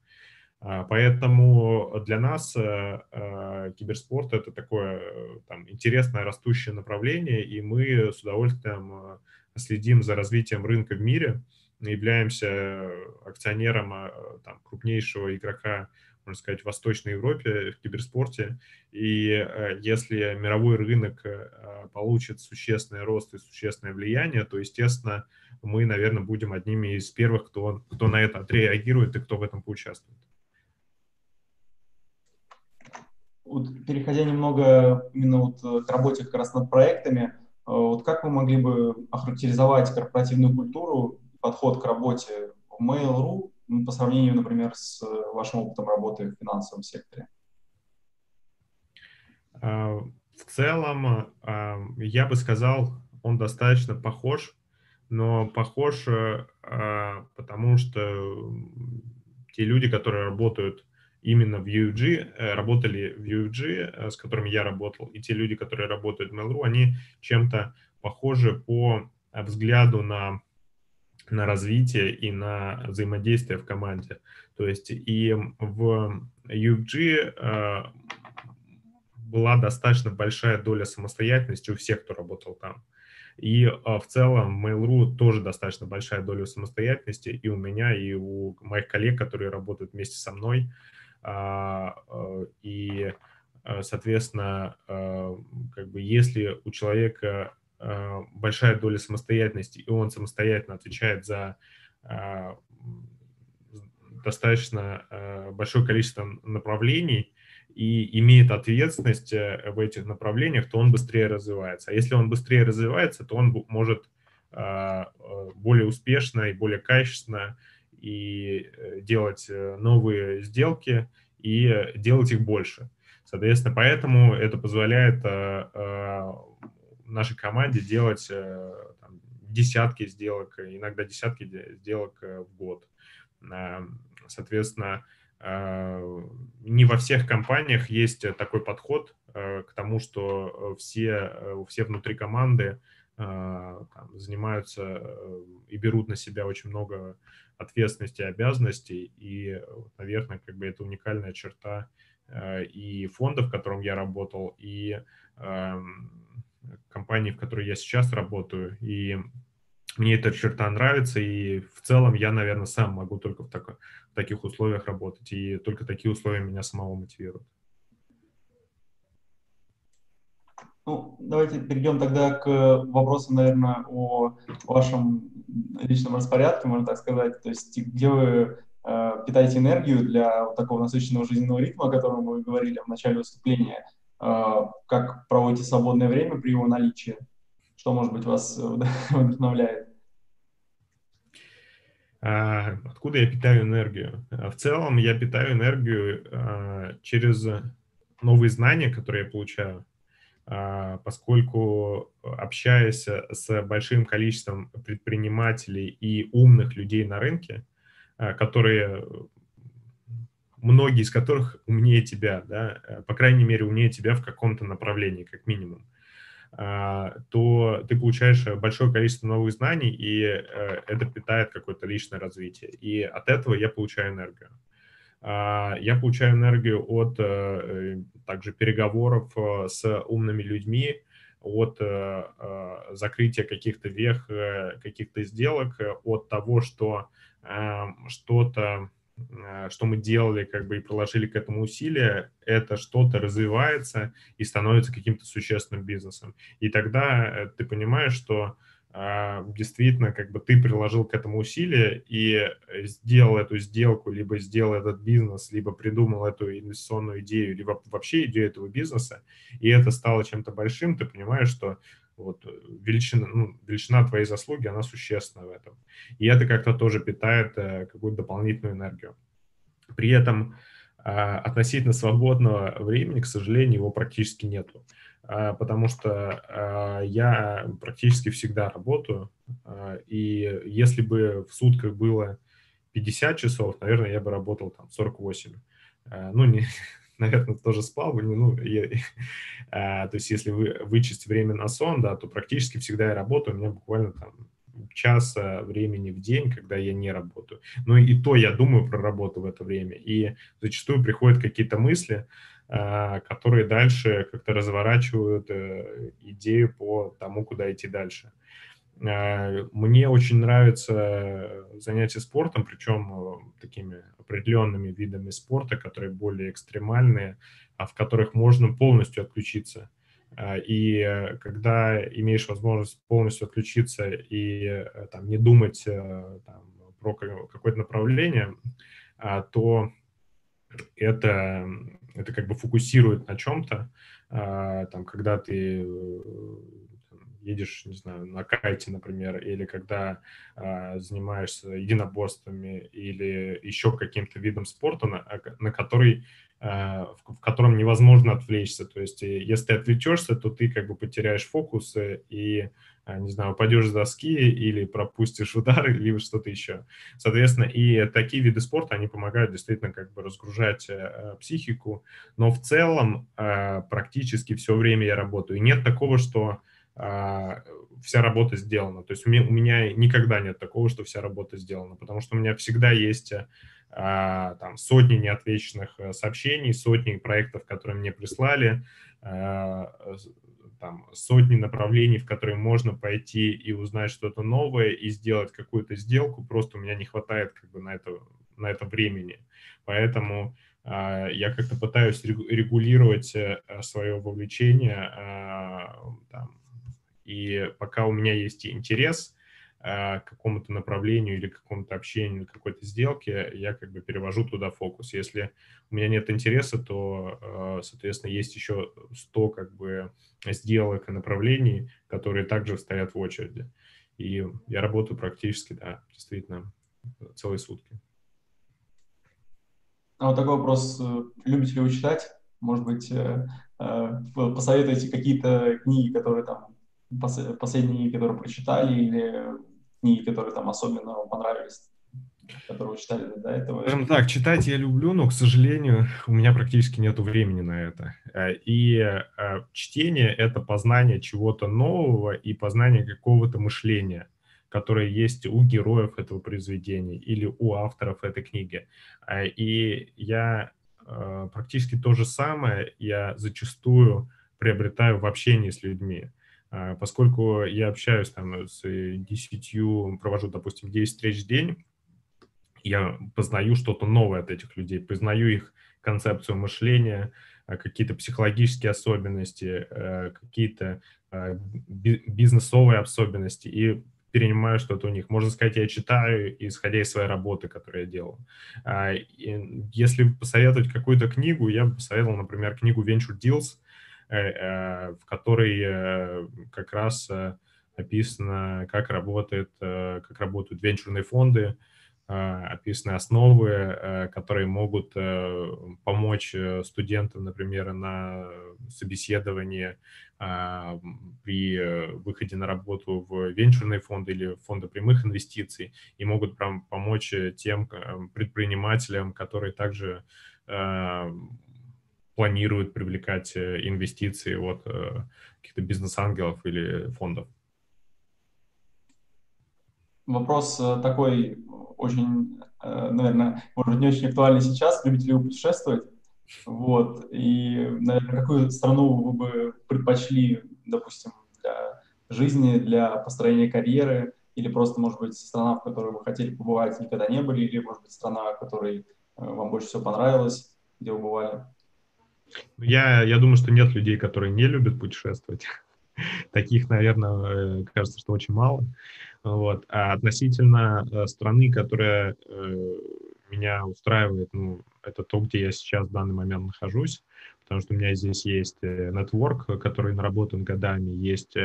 А, поэтому для нас э, э, киберспорт это такое там, интересное растущее направление, и мы с удовольствием следим за развитием рынка в мире, являемся акционером там, крупнейшего игрока можно сказать, в Восточной Европе в киберспорте. И э, если мировой рынок э, получит существенный рост и существенное влияние, то, естественно, мы, наверное, будем одними из первых, кто, кто на это отреагирует и кто в этом поучаствует. Вот, переходя немного именно вот э, к работе как раз над проектами, вот как вы могли бы охарактеризовать корпоративную культуру, подход к работе в Mail.ru ну, по сравнению, например, с э, вашим опытом работы в финансовом секторе? А, в целом, а, я бы сказал, он достаточно похож, но похож, э, потому что те люди, которые работают именно в UFG, э, работали в UFG, с которыми я работал, и те люди, которые работают в Mail.ru, они чем-то похожи по взгляду на на развитие и на взаимодействие в команде. То есть и в UFG э, была достаточно большая доля самостоятельности у всех, кто работал там. И э, в целом в Mail.ru тоже достаточно большая доля самостоятельности и у меня, и у моих коллег, которые работают вместе со мной. А, э, и соответственно, как бы если у человека большая доля самостоятельности, и он самостоятельно отвечает за достаточно большое количество направлений, и имеет ответственность э, в этих направлениях, то он быстрее развивается. А если он быстрее развивается, то он может а, э, более успешно и более качественно и э, делать новые сделки и делать их больше. Соответственно, поэтому это позволяет нашей команде делать там, десятки сделок, иногда десятки сделок в год. Соответственно, Э, не во всех компаниях есть такой подход э, к тому, что все, э, все внутри команды там, занимаются и берут на себя очень много ответственности и обязанностей. И, наверное, как бы это уникальная черта и фонда, в котором я работал, и эм, компании, в которой я сейчас работаю. И мне эта черта нравится, и в целом я, наверное, сам могу только в, так, в таких условиях работать, и только такие условия меня самого мотивируют. Ну, давайте перейдем тогда к вопросу, наверное, о вашем личном распорядке, можно так сказать. То есть где вы э, питаете энергию для вот такого насыщенного жизненного ритма, о котором вы говорили в начале выступления, как проводите свободное время при его наличии, что, может быть, вас вдохновляет? А, откуда я питаю энергию? А, в целом я питаю энергию а, через новые знания, которые я получаю, поскольку общаясь с большим количеством предпринимателей и умных людей на рынке, которые многие из которых умнее тебя, да, по крайней мере, умнее тебя в каком-то направлении, как минимум. А, то ты получаешь большое количество новых знаний, и э, это питает какое-то личное развитие. И от этого я получаю энергию. А, я получаю энергию от э, также переговоров э, с умными людьми, от закрытия каких-то вех, каких-то сделок, от того, что что-то Э, что мы делали, как бы и приложили к этому усилия, это что-то развивается и становится каким-то существенным бизнесом. И тогда э, ты понимаешь, что а, действительно, как бы ты приложил к этому усилия и сделал эту сделку, либо сделал этот бизнес, либо придумал эту инвестиционную идею, либо вообще идею этого бизнеса, и это стало чем-то большим, ты понимаешь, что вот э, величина, ну, величина твоей заслуги, она существенна в этом. И это как-то тоже питает э, какую-то дополнительную энергию. При этом э, относительно свободного времени, к сожалению, его практически нету. Э, потому что э, я практически всегда работаю. И если бы в сутках было 50 часов, наверное, я бы работал там 48. Э, ну, не, наверное, тоже спал бы. Ну, я, а, то есть если вы вычесть время на сон, да, то практически всегда я работаю. У меня буквально там час времени в день, когда я не работаю. Но и то я думаю про работу в это время. И зачастую приходят какие-то мысли, а, которые дальше как-то разворачивают э, идею по тому, куда идти дальше. А, мне очень нравится занятие спортом, причем э, такими определенными видами спорта, которые более экстремальные, а в которых можно полностью отключиться. И э, когда имеешь возможность полностью отключиться и э, там, не думать там, про какое-то направление, то это, это как бы фокусирует на чем-то, там, когда ты едешь, не знаю, на кайте, например, или когда э, занимаешься единоборствами или еще каким-то видом спорта, на, на который э, в, в котором невозможно отвлечься. То есть, если ты отвлечешься, то ты как бы потеряешь фокус и, э, не знаю, упадешь с доски или пропустишь удар или что-то еще. Соответственно, и такие виды спорта, они помогают действительно как бы разгружать э, психику, но в целом э, практически все время я работаю. И нет такого, что а, вся работа сделана. То есть у меня, никогда нет такого, что вся работа сделана, потому что у меня всегда есть а, там сотни неотвеченных э, сообщений, сотни проектов, которые мне прислали, а, там сотни направлений, в которые можно пойти и узнать что-то новое и сделать какую-то сделку. Просто у меня не хватает как бы на это, на это времени. Поэтому я как-то пытаюсь регулировать свое вовлечение, там, и пока у меня есть интерес, к какому-то направлению или какому-то общению, какой-то сделке, я как бы перевожу туда фокус. Если у меня нет интереса, то, соответственно, есть еще 100 как бы сделок и направлений, которые также стоят в очереди. И я работаю практически, да, действительно, целые сутки. А вот такой вопрос. Любите ли вы читать? Может быть, э, э, посоветуете какие-то книги, которые там, последние, которые прочитали, или книги, которые там особенно вам понравились, вы читали до этого? Скажем так, читать я люблю, но, к сожалению, у меня практически нет времени на это. Э, и э, чтение — это познание чего-то нового и познание какого-то мышления которое есть у героев этого произведения или у авторов этой книги. Э, и я практически то же самое я зачастую приобретаю в общении с людьми. А, поскольку я общаюсь там с десятью, провожу, допустим, 10 встреч в день, я познаю что-то новое от этих людей, познаю их концепцию мышления, а, какие-то психологические особенности, э, какие-то а, бизнесовые особенности и перенимаю что-то у них. Можно сказать, я читаю, исходя из своей работы, которую я делал. Если посоветовать какую-то книгу, я бы посоветовал, например, книгу Venture Deals – Э, э, в которой э, как раз описано, как, работает, как работают венчурные фонды, описаны основы, которые могут помочь студентам, например, на собеседовании при выходе на работу в венчурные фонды или фонды прямых инвестиций и могут прям помочь тем предпринимателям, которые также планируют привлекать э, инвестиции от э, каких-то бизнес-ангелов или фондов? Вопрос э, такой очень, наверное, может быть, не очень актуальный сейчас. Любите ли вы путешествовать? Вот. И, наверное, какую страну вы бы предпочли, допустим, для жизни, для построения карьеры, или просто, может быть, страна, в которой вы хотели побывать, никогда не были, или, может быть, страна, в которой вам больше всего понравилось, где вы бывали? Я, я думаю, что нет людей, которые не любят путешествовать. Таких, наверное, э, кажется, что очень мало. Вот. А относительно э, страны, которая э, меня устраивает, ну, это то, где я сейчас в данный момент нахожусь, потому что у меня здесь есть нетворк, который наработан годами, есть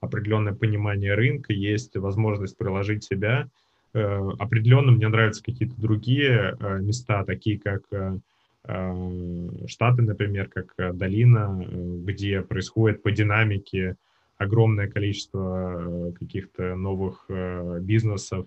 определенное понимание рынка, есть возможность приложить себя. Определенно мне нравятся какие-то другие места, такие как Штаты, например, как э, долина, э, где происходит по динамике огромное количество каких-то новых бизнесов,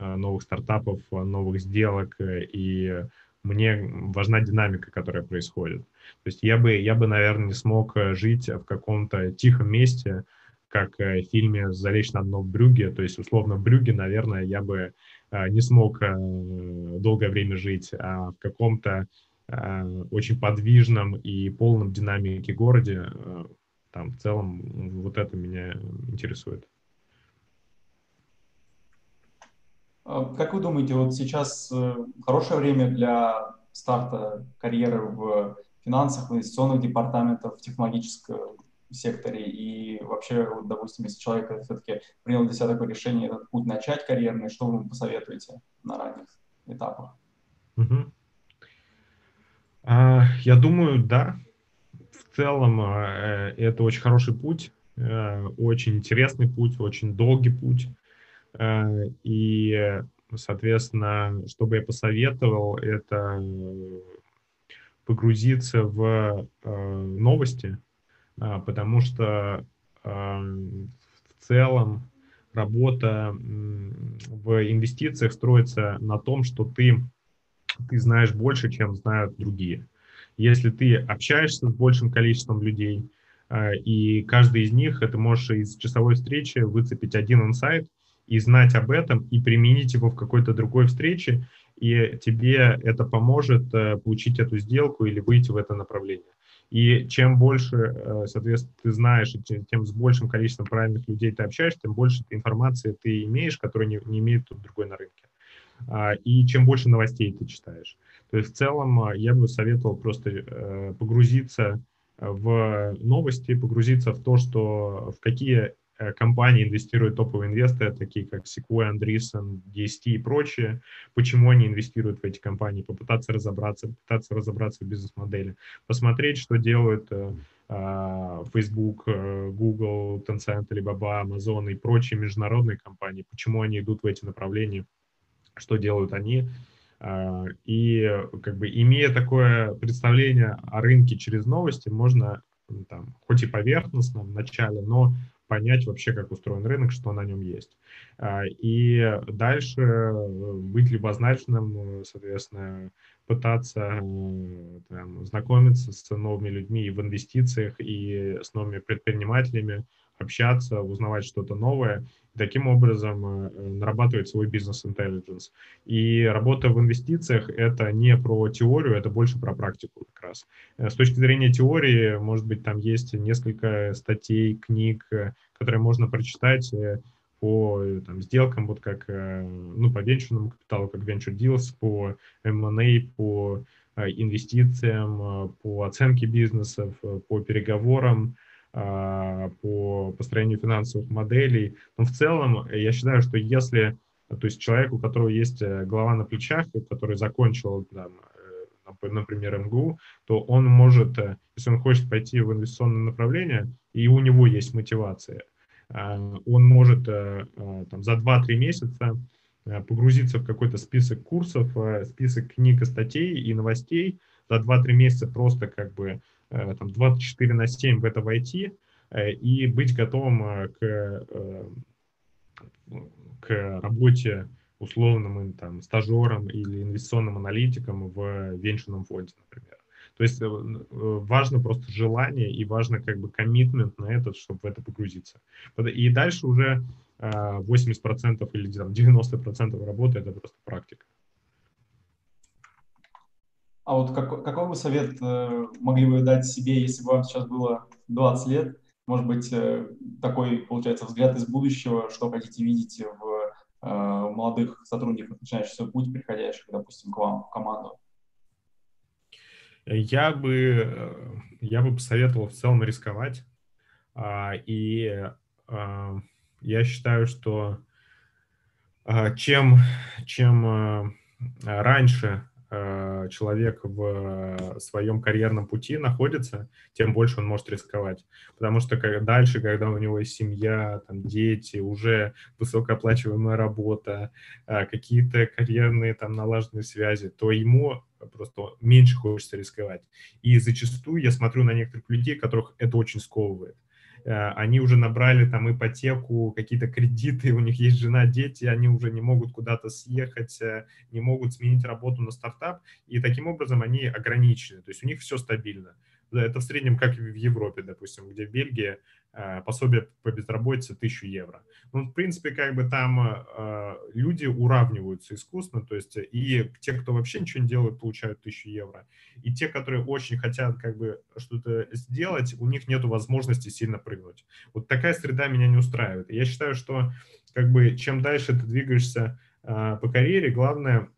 новых стартапов, новых сделок, и мне важна динамика, которая происходит. То есть я бы, я бы, наверное, не смог жить в каком-то тихом месте, как в фильме «Залечь на дно в Брюге». То есть, условно, в Брюге, наверное, я бы не смог долгое время жить, а в каком-то Э, очень подвижном и полном динамики городе. Э, там в целом вот это меня интересует. А как вы думаете, вот сейчас э, хорошее время для старта карьеры в финансах, в инвестиционных департаментах, в технологическом секторе и вообще, вот, допустим, если человек все-таки принял для себя такое решение, этот путь начать карьерный, что вы ему посоветуете на ранних этапах? Угу. А, я думаю, да. В целом э, это очень хороший путь, э, очень интересный путь, очень долгий путь. Э, и, соответственно, что бы я посоветовал, это погрузиться в новости, потому что в целом работа в инвестициях строится на том, что ты ты знаешь больше, чем знают другие. Если ты общаешься с большим количеством людей, э, и каждый из них, это можешь из часовой встречи выцепить один инсайт и знать об этом, и применить его в какой-то другой встрече, и тебе это поможет э, получить эту сделку или выйти в это направление. И чем больше, э, соответственно, ты знаешь, тем с большим количеством правильных людей ты общаешься, тем больше информации ты имеешь, которую не, не имеет тут другой на рынке. и чем больше новостей ты читаешь. То есть в целом я бы советовал просто погрузиться в новости, погрузиться в то, что в какие Э, компании инвестируют топовые инвесторы, такие как Sequoia, Andreessen, DST и прочие. Почему они инвестируют в эти компании? Попытаться разобраться, попытаться разобраться в бизнес-модели, посмотреть, что делают э, а, Facebook, э, Google, Tencent, Alibaba, Amazon и прочие международные компании, почему они идут в эти направления, что делают они. А, и как бы имея такое представление о рынке через новости, можно там, хоть и поверхностно в начале, но понять вообще, как устроен рынок, что на нем есть. А, и дальше э, быть любознательным, соответственно, пытаться э, там, знакомиться с новыми людьми и в инвестициях, и с новыми предпринимателями, общаться, узнавать что-то новое, таким образом нарабатывать свой бизнес-интеллигенс. И работа в инвестициях — это не про теорию, это больше про практику как раз. С точки зрения теории, может быть, там есть несколько статей, книг, которые можно прочитать э, по э, там, сделкам, вот как э, ну, по венчурному капиталу, как venture deals, по M&A, по инвестициям, по оценке бизнесов, по переговорам, по построению финансовых моделей. Но в целом я считаю, что если, то есть человек, у которого есть голова на плечах, который закончил, там, например, МГУ, то он может, если он хочет пойти в инвестиционное направление, и у него есть мотивация, а, он может э, э, там, за 2-3 месяца э, погрузиться в какой-то список курсов, список книг и статей и новостей, за 2-3 месяца просто как бы там, 24 на 7 в это войти и быть готовым к, к работе условным там, стажером или инвестиционным аналитиком в венчурном фонде, например. То есть э, э, важно просто желание и важно как бы коммитмент на это, чтобы в это погрузиться. И дальше уже 80% э, или там, 90% работы это просто практика. А вот как, какой бы совет э, могли бы дать себе, если бы вам сейчас было 20 лет? Может быть, э, такой, получается, взгляд из будущего, что хотите видеть в э, молодых сотрудниках, начинающих свой путь, приходящих, допустим, к вам в команду? Я бы, я бы посоветовал в целом рисковать. А, и а, я считаю, что а, чем, чем раньше человек в своем карьерном пути находится, тем больше он может рисковать. Потому что дальше, когда у него есть семья, там, дети, уже высокооплачиваемая работа, э, какие-то карьерные там налаженные связи, то ему просто меньше хочется рисковать. И зачастую я смотрю на некоторых людей, которых это очень сковывает. Э, они уже набрали там ипотеку, какие-то кредиты, у них есть жена, дети, они уже не могут куда-то съехать, э, не могут сменить работу на стартап, и таким образом они ограничены, то есть у них все стабильно. Это в среднем как в Европе, допустим, где в Бельгии Э, пособие по безработице 1000 евро. Ну, в принципе, как бы там э, люди уравниваются искусственно, то есть и те, кто вообще ничего не делают, получают 1000 евро, и те, которые очень хотят как бы что-то сделать, у них нет возможности сильно прыгнуть. Вот такая среда меня не устраивает. Я считаю, что как бы чем дальше ты двигаешься э, по карьере, главное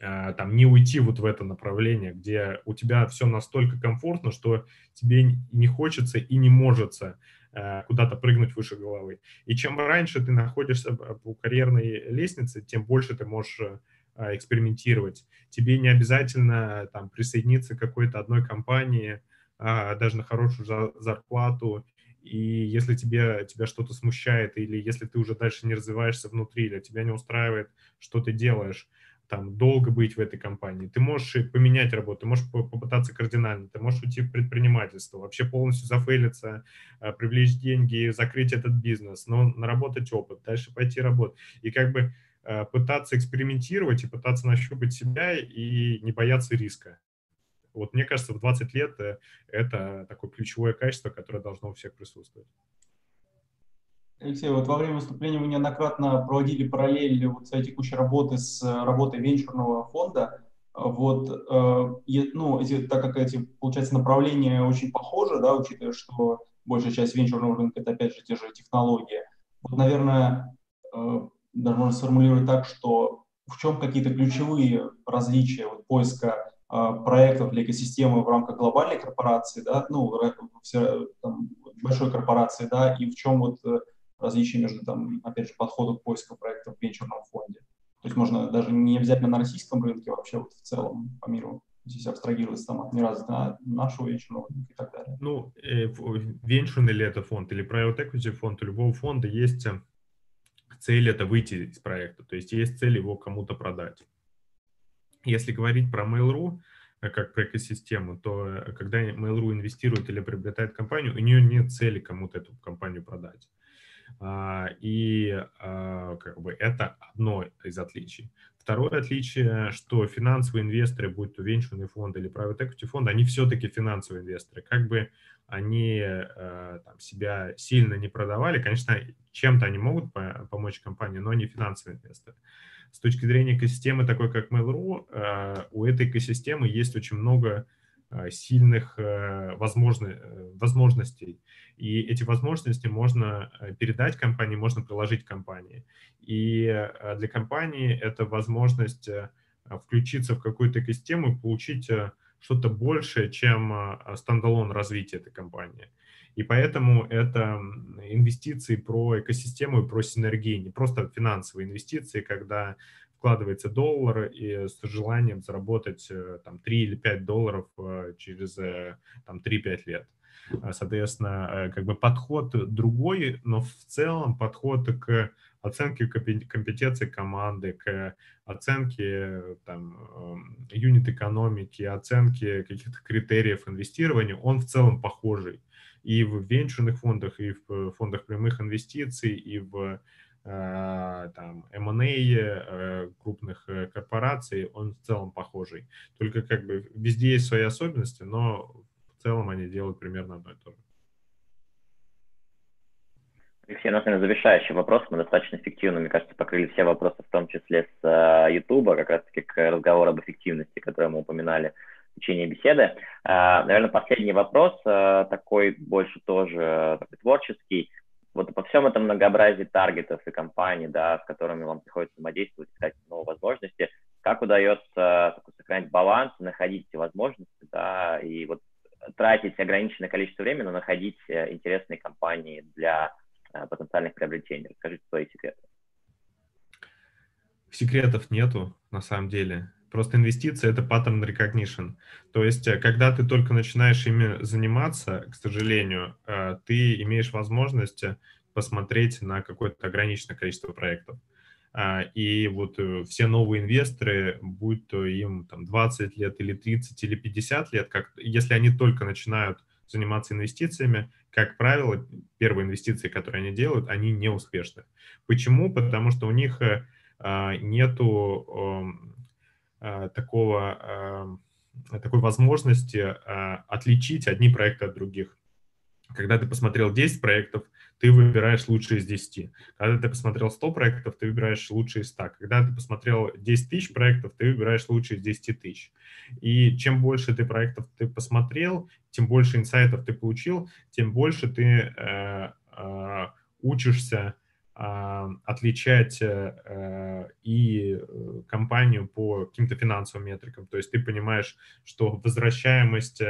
там не уйти вот в это направление, где у тебя все настолько комфортно, что тебе не хочется и не может Э, куда-то прыгнуть выше головы. И чем раньше ты находишься по карьерной лестнице, тем больше ты можешь э, экспериментировать. Тебе не обязательно там присоединиться к какой-то одной компании, а, даже на хорошую зарплату. И если тебе, тебя что-то смущает, или если ты уже дальше не развиваешься внутри, или тебя не устраивает, что ты делаешь, там, долго быть в этой компании. Ты можешь поменять работу, ты можешь попытаться кардинально, ты можешь уйти в предпринимательство, вообще полностью зафейлиться, э, привлечь деньги, закрыть этот бизнес, но наработать опыт, дальше пойти работать. И как бы э, пытаться экспериментировать и пытаться нащупать себя и не бояться риска. Вот мне кажется, в 20 лет э, это такое ключевое качество, которое должно у всех присутствовать. Алексей, вот во время выступления вы неоднократно проводили параллель вот своей текущей работы с э, работой венчурного фонда. Вот, э, ну, эти, так как эти, получается, направления очень похожи, да, учитывая, что большая часть венчурного рынка – это, опять же, те же технологии. Вот, наверное, э, даже можно сформулировать так, что в чем какие-то ключевые различия вот, поиска проектов для экосистемы в рамках глобальной корпорации, да, ну, все, там, большой корпорации, да, и в чем вот различие между, там, опять же, подходом к поиску проектов в венчурном фонде. То есть можно даже не обязательно на российском рынке, а вообще вот в целом по миру здесь абстрагироваться там от неразвитого нашего венчурного и так далее. Ну, э, венчурный ли это фонд или private equity фонд, у любого фонда есть э, цель это выйти из проекта, то есть есть цель его кому-то продать. Если говорить про Mail.ru, э, как про экосистему, то э, когда Mail.ru инвестирует или приобретает компанию, у нее нет цели кому-то эту компанию продать. А, и а, как бы это одно из отличий. Второе отличие, что финансовые инвесторы, будь то венчурный фонд или private equity фонд, они все-таки финансовые инвесторы. Как бы они э, там, себя сильно не продавали, конечно, чем-то они могут помочь компании, но не финансовые инвесторы с точки зрения экосистемы, такой как Mail.ru, э, у этой экосистемы есть очень много сильных э, возможностей. И эти возможности можно передать компании, можно приложить компании. И для компании это возможность включиться в какую-то экосистему и получить что-то большее, чем стендалон развитие этой компании. И поэтому это инвестиции про экосистему и про синергии, не просто финансовые инвестиции, когда вкладывается доллар и с желанием заработать э, там 3 или 5 долларов э, через э, там 3-5 лет. Соответственно, как бы подход другой, но в целом подход к оценке компетенции команды, к оценке там, юнит экономики, оценке каких-то критериев инвестирования, он в целом похожий и в венчурных фондах, и в фондах прямых инвестиций, и в там M&A э, крупных э, корпораций, он в целом похожий. Только как бы везде есть свои особенности, но в целом они делают примерно одно и то же. Алексей, наверное, завершающий вопрос. Мы достаточно эффективно, мне кажется, покрыли все вопросы, в том числе с YouTube, как раз-таки к разговору об эффективности, который мы упоминали в течение беседы. А, наверное, последний вопрос, а, такой больше тоже такой творческий. Вот по всем этом многообразии таргетов и компаний, да, с которыми вам приходится взаимодействовать, искать новые возможности, как удается такой, сохранить баланс, находить эти возможности, да, и вот тратить ограниченное количество времени, но находить э, интересные компании для э, потенциальных приобретений. Расскажите свои секреты. Секретов нету, на самом деле. Просто инвестиции — это pattern recognition. То есть, э, когда ты только начинаешь ими заниматься, к сожалению, э, ты имеешь возможность э, посмотреть на какое-то ограниченное количество проектов. А, и вот все новые инвесторы, будь то им там 20 лет или 30 или 50 лет, как, если они только начинают заниматься инвестициями, как правило, первые инвестиции, которые они делают, они не успешны. Почему? Потому что у них а, нету эм, такого, э, такой возможности э, отличить одни проекты от других. Когда ты посмотрел 10 проектов, ты выбираешь лучшие из 10. Когда ты посмотрел 100 проектов, ты выбираешь лучшие из 100. Когда ты посмотрел 10 тысяч проектов, ты выбираешь лучшие из 10 тысяч. И чем больше ты проектов ты посмотрел, тем больше инсайтов ты получил, тем больше ты э, э, учишься отличать э, э, и э, компанию по каким-то финансовым метрикам. То есть ты понимаешь, что возвращаемость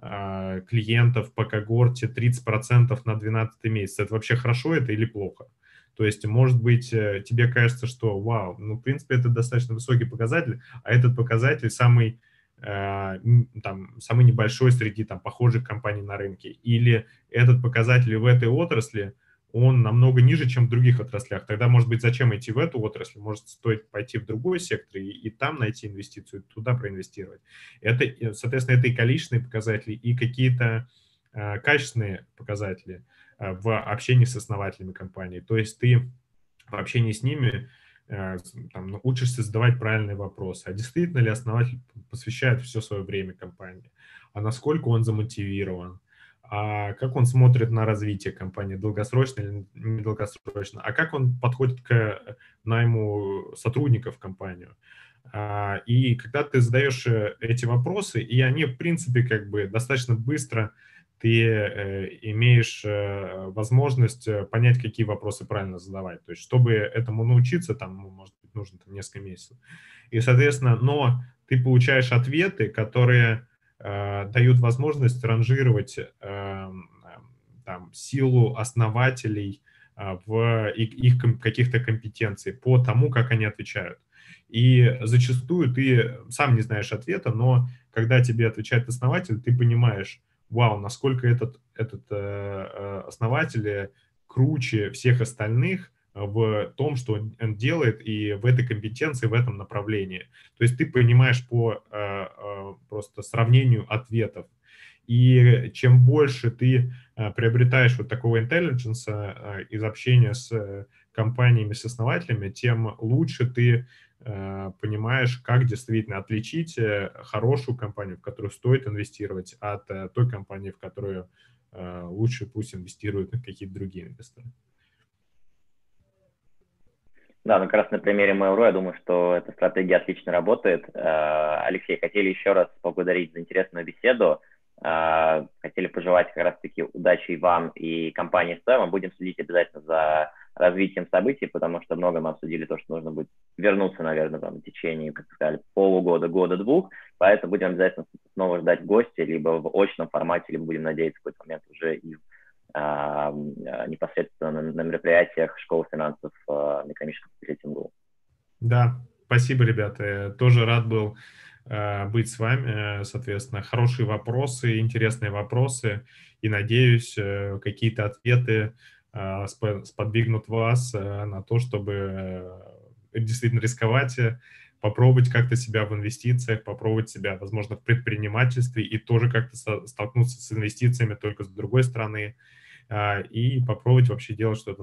а, клиентов по когорте 30% на 12 месяц, это вообще хорошо это или плохо? То есть, может быть, тебе кажется, что, вау, ну, в принципе, это достаточно высокий показатель, а этот показатель самый, там, самый небольшой среди там, похожих компаний на рынке. Или этот показатель в этой отрасли – он намного ниже, чем в других отраслях. Тогда, может быть, зачем идти в эту отрасль? Может, стоит пойти в другой сектор и, и там найти инвестицию, туда проинвестировать. Это, соответственно, это и количественные показатели, и какие-то э, качественные показатели э, в общении с основателями компании. То есть ты в общении с ними э, там, учишься задавать правильные вопросы. А действительно ли основатель посвящает все свое время компании? А насколько он замотивирован? А как он смотрит на развитие компании, долгосрочно или недолгосрочно, а как он подходит к найму сотрудников в компанию. А, и когда ты задаешь э, эти вопросы, и они, в принципе, как бы достаточно быстро ты э, имеешь э, возможность э, понять, какие вопросы правильно задавать. То есть, чтобы этому научиться, там, ну, может быть, нужно там, несколько месяцев. И, соответственно, но ты получаешь ответы, которые э, дают возможность ранжировать э, там, силу основателей э, в их, их каких-то компетенций по тому, как они отвечают. И зачастую ты сам не знаешь ответа, но когда тебе отвечает основатель, ты понимаешь, вау, насколько этот, этот э, э основатель круче всех остальных в том, что он делает, и в этой компетенции, в этом направлении. То есть ты понимаешь по э, э, просто сравнению ответов. И чем больше ты э, приобретаешь вот такого э, из общения с компаниями, с основателями, тем лучше ты понимаешь, как действительно отличить хорошую компанию, в которую стоит инвестировать, от той компании, в которую лучше пусть инвестируют какие-то другие инвесторы. Да, ну как раз на примере Mail.ru я думаю, что эта стратегия отлично работает. Алексей, хотели еще раз поблагодарить за интересную беседу. Хотели пожелать как раз-таки удачи и вам, и компании Stoy. Мы будем следить обязательно за развитием событий, потому что много мы обсудили то, что нужно будет вернуться, наверное, там, в течение, как сказали, полугода, года-двух, поэтому будем обязательно снова ждать гостя, либо в очном формате, либо будем надеяться в какой-то момент уже и а, непосредственно на, мероприятиях Школы финансов а, на экономическом факультете МГУ. Да, спасибо, ребята. Тоже рад был а, быть с вами. Соответственно, хорошие вопросы, интересные вопросы. И надеюсь, э, какие-то ответы Э, сподвигнут вас э, на то, чтобы э, действительно рисковать, попробовать как-то себя в инвестициях, попробовать себя, возможно, в предпринимательстве и тоже как-то столкнуться с инвестициями только с другой стороны и попробовать вообще делать что-то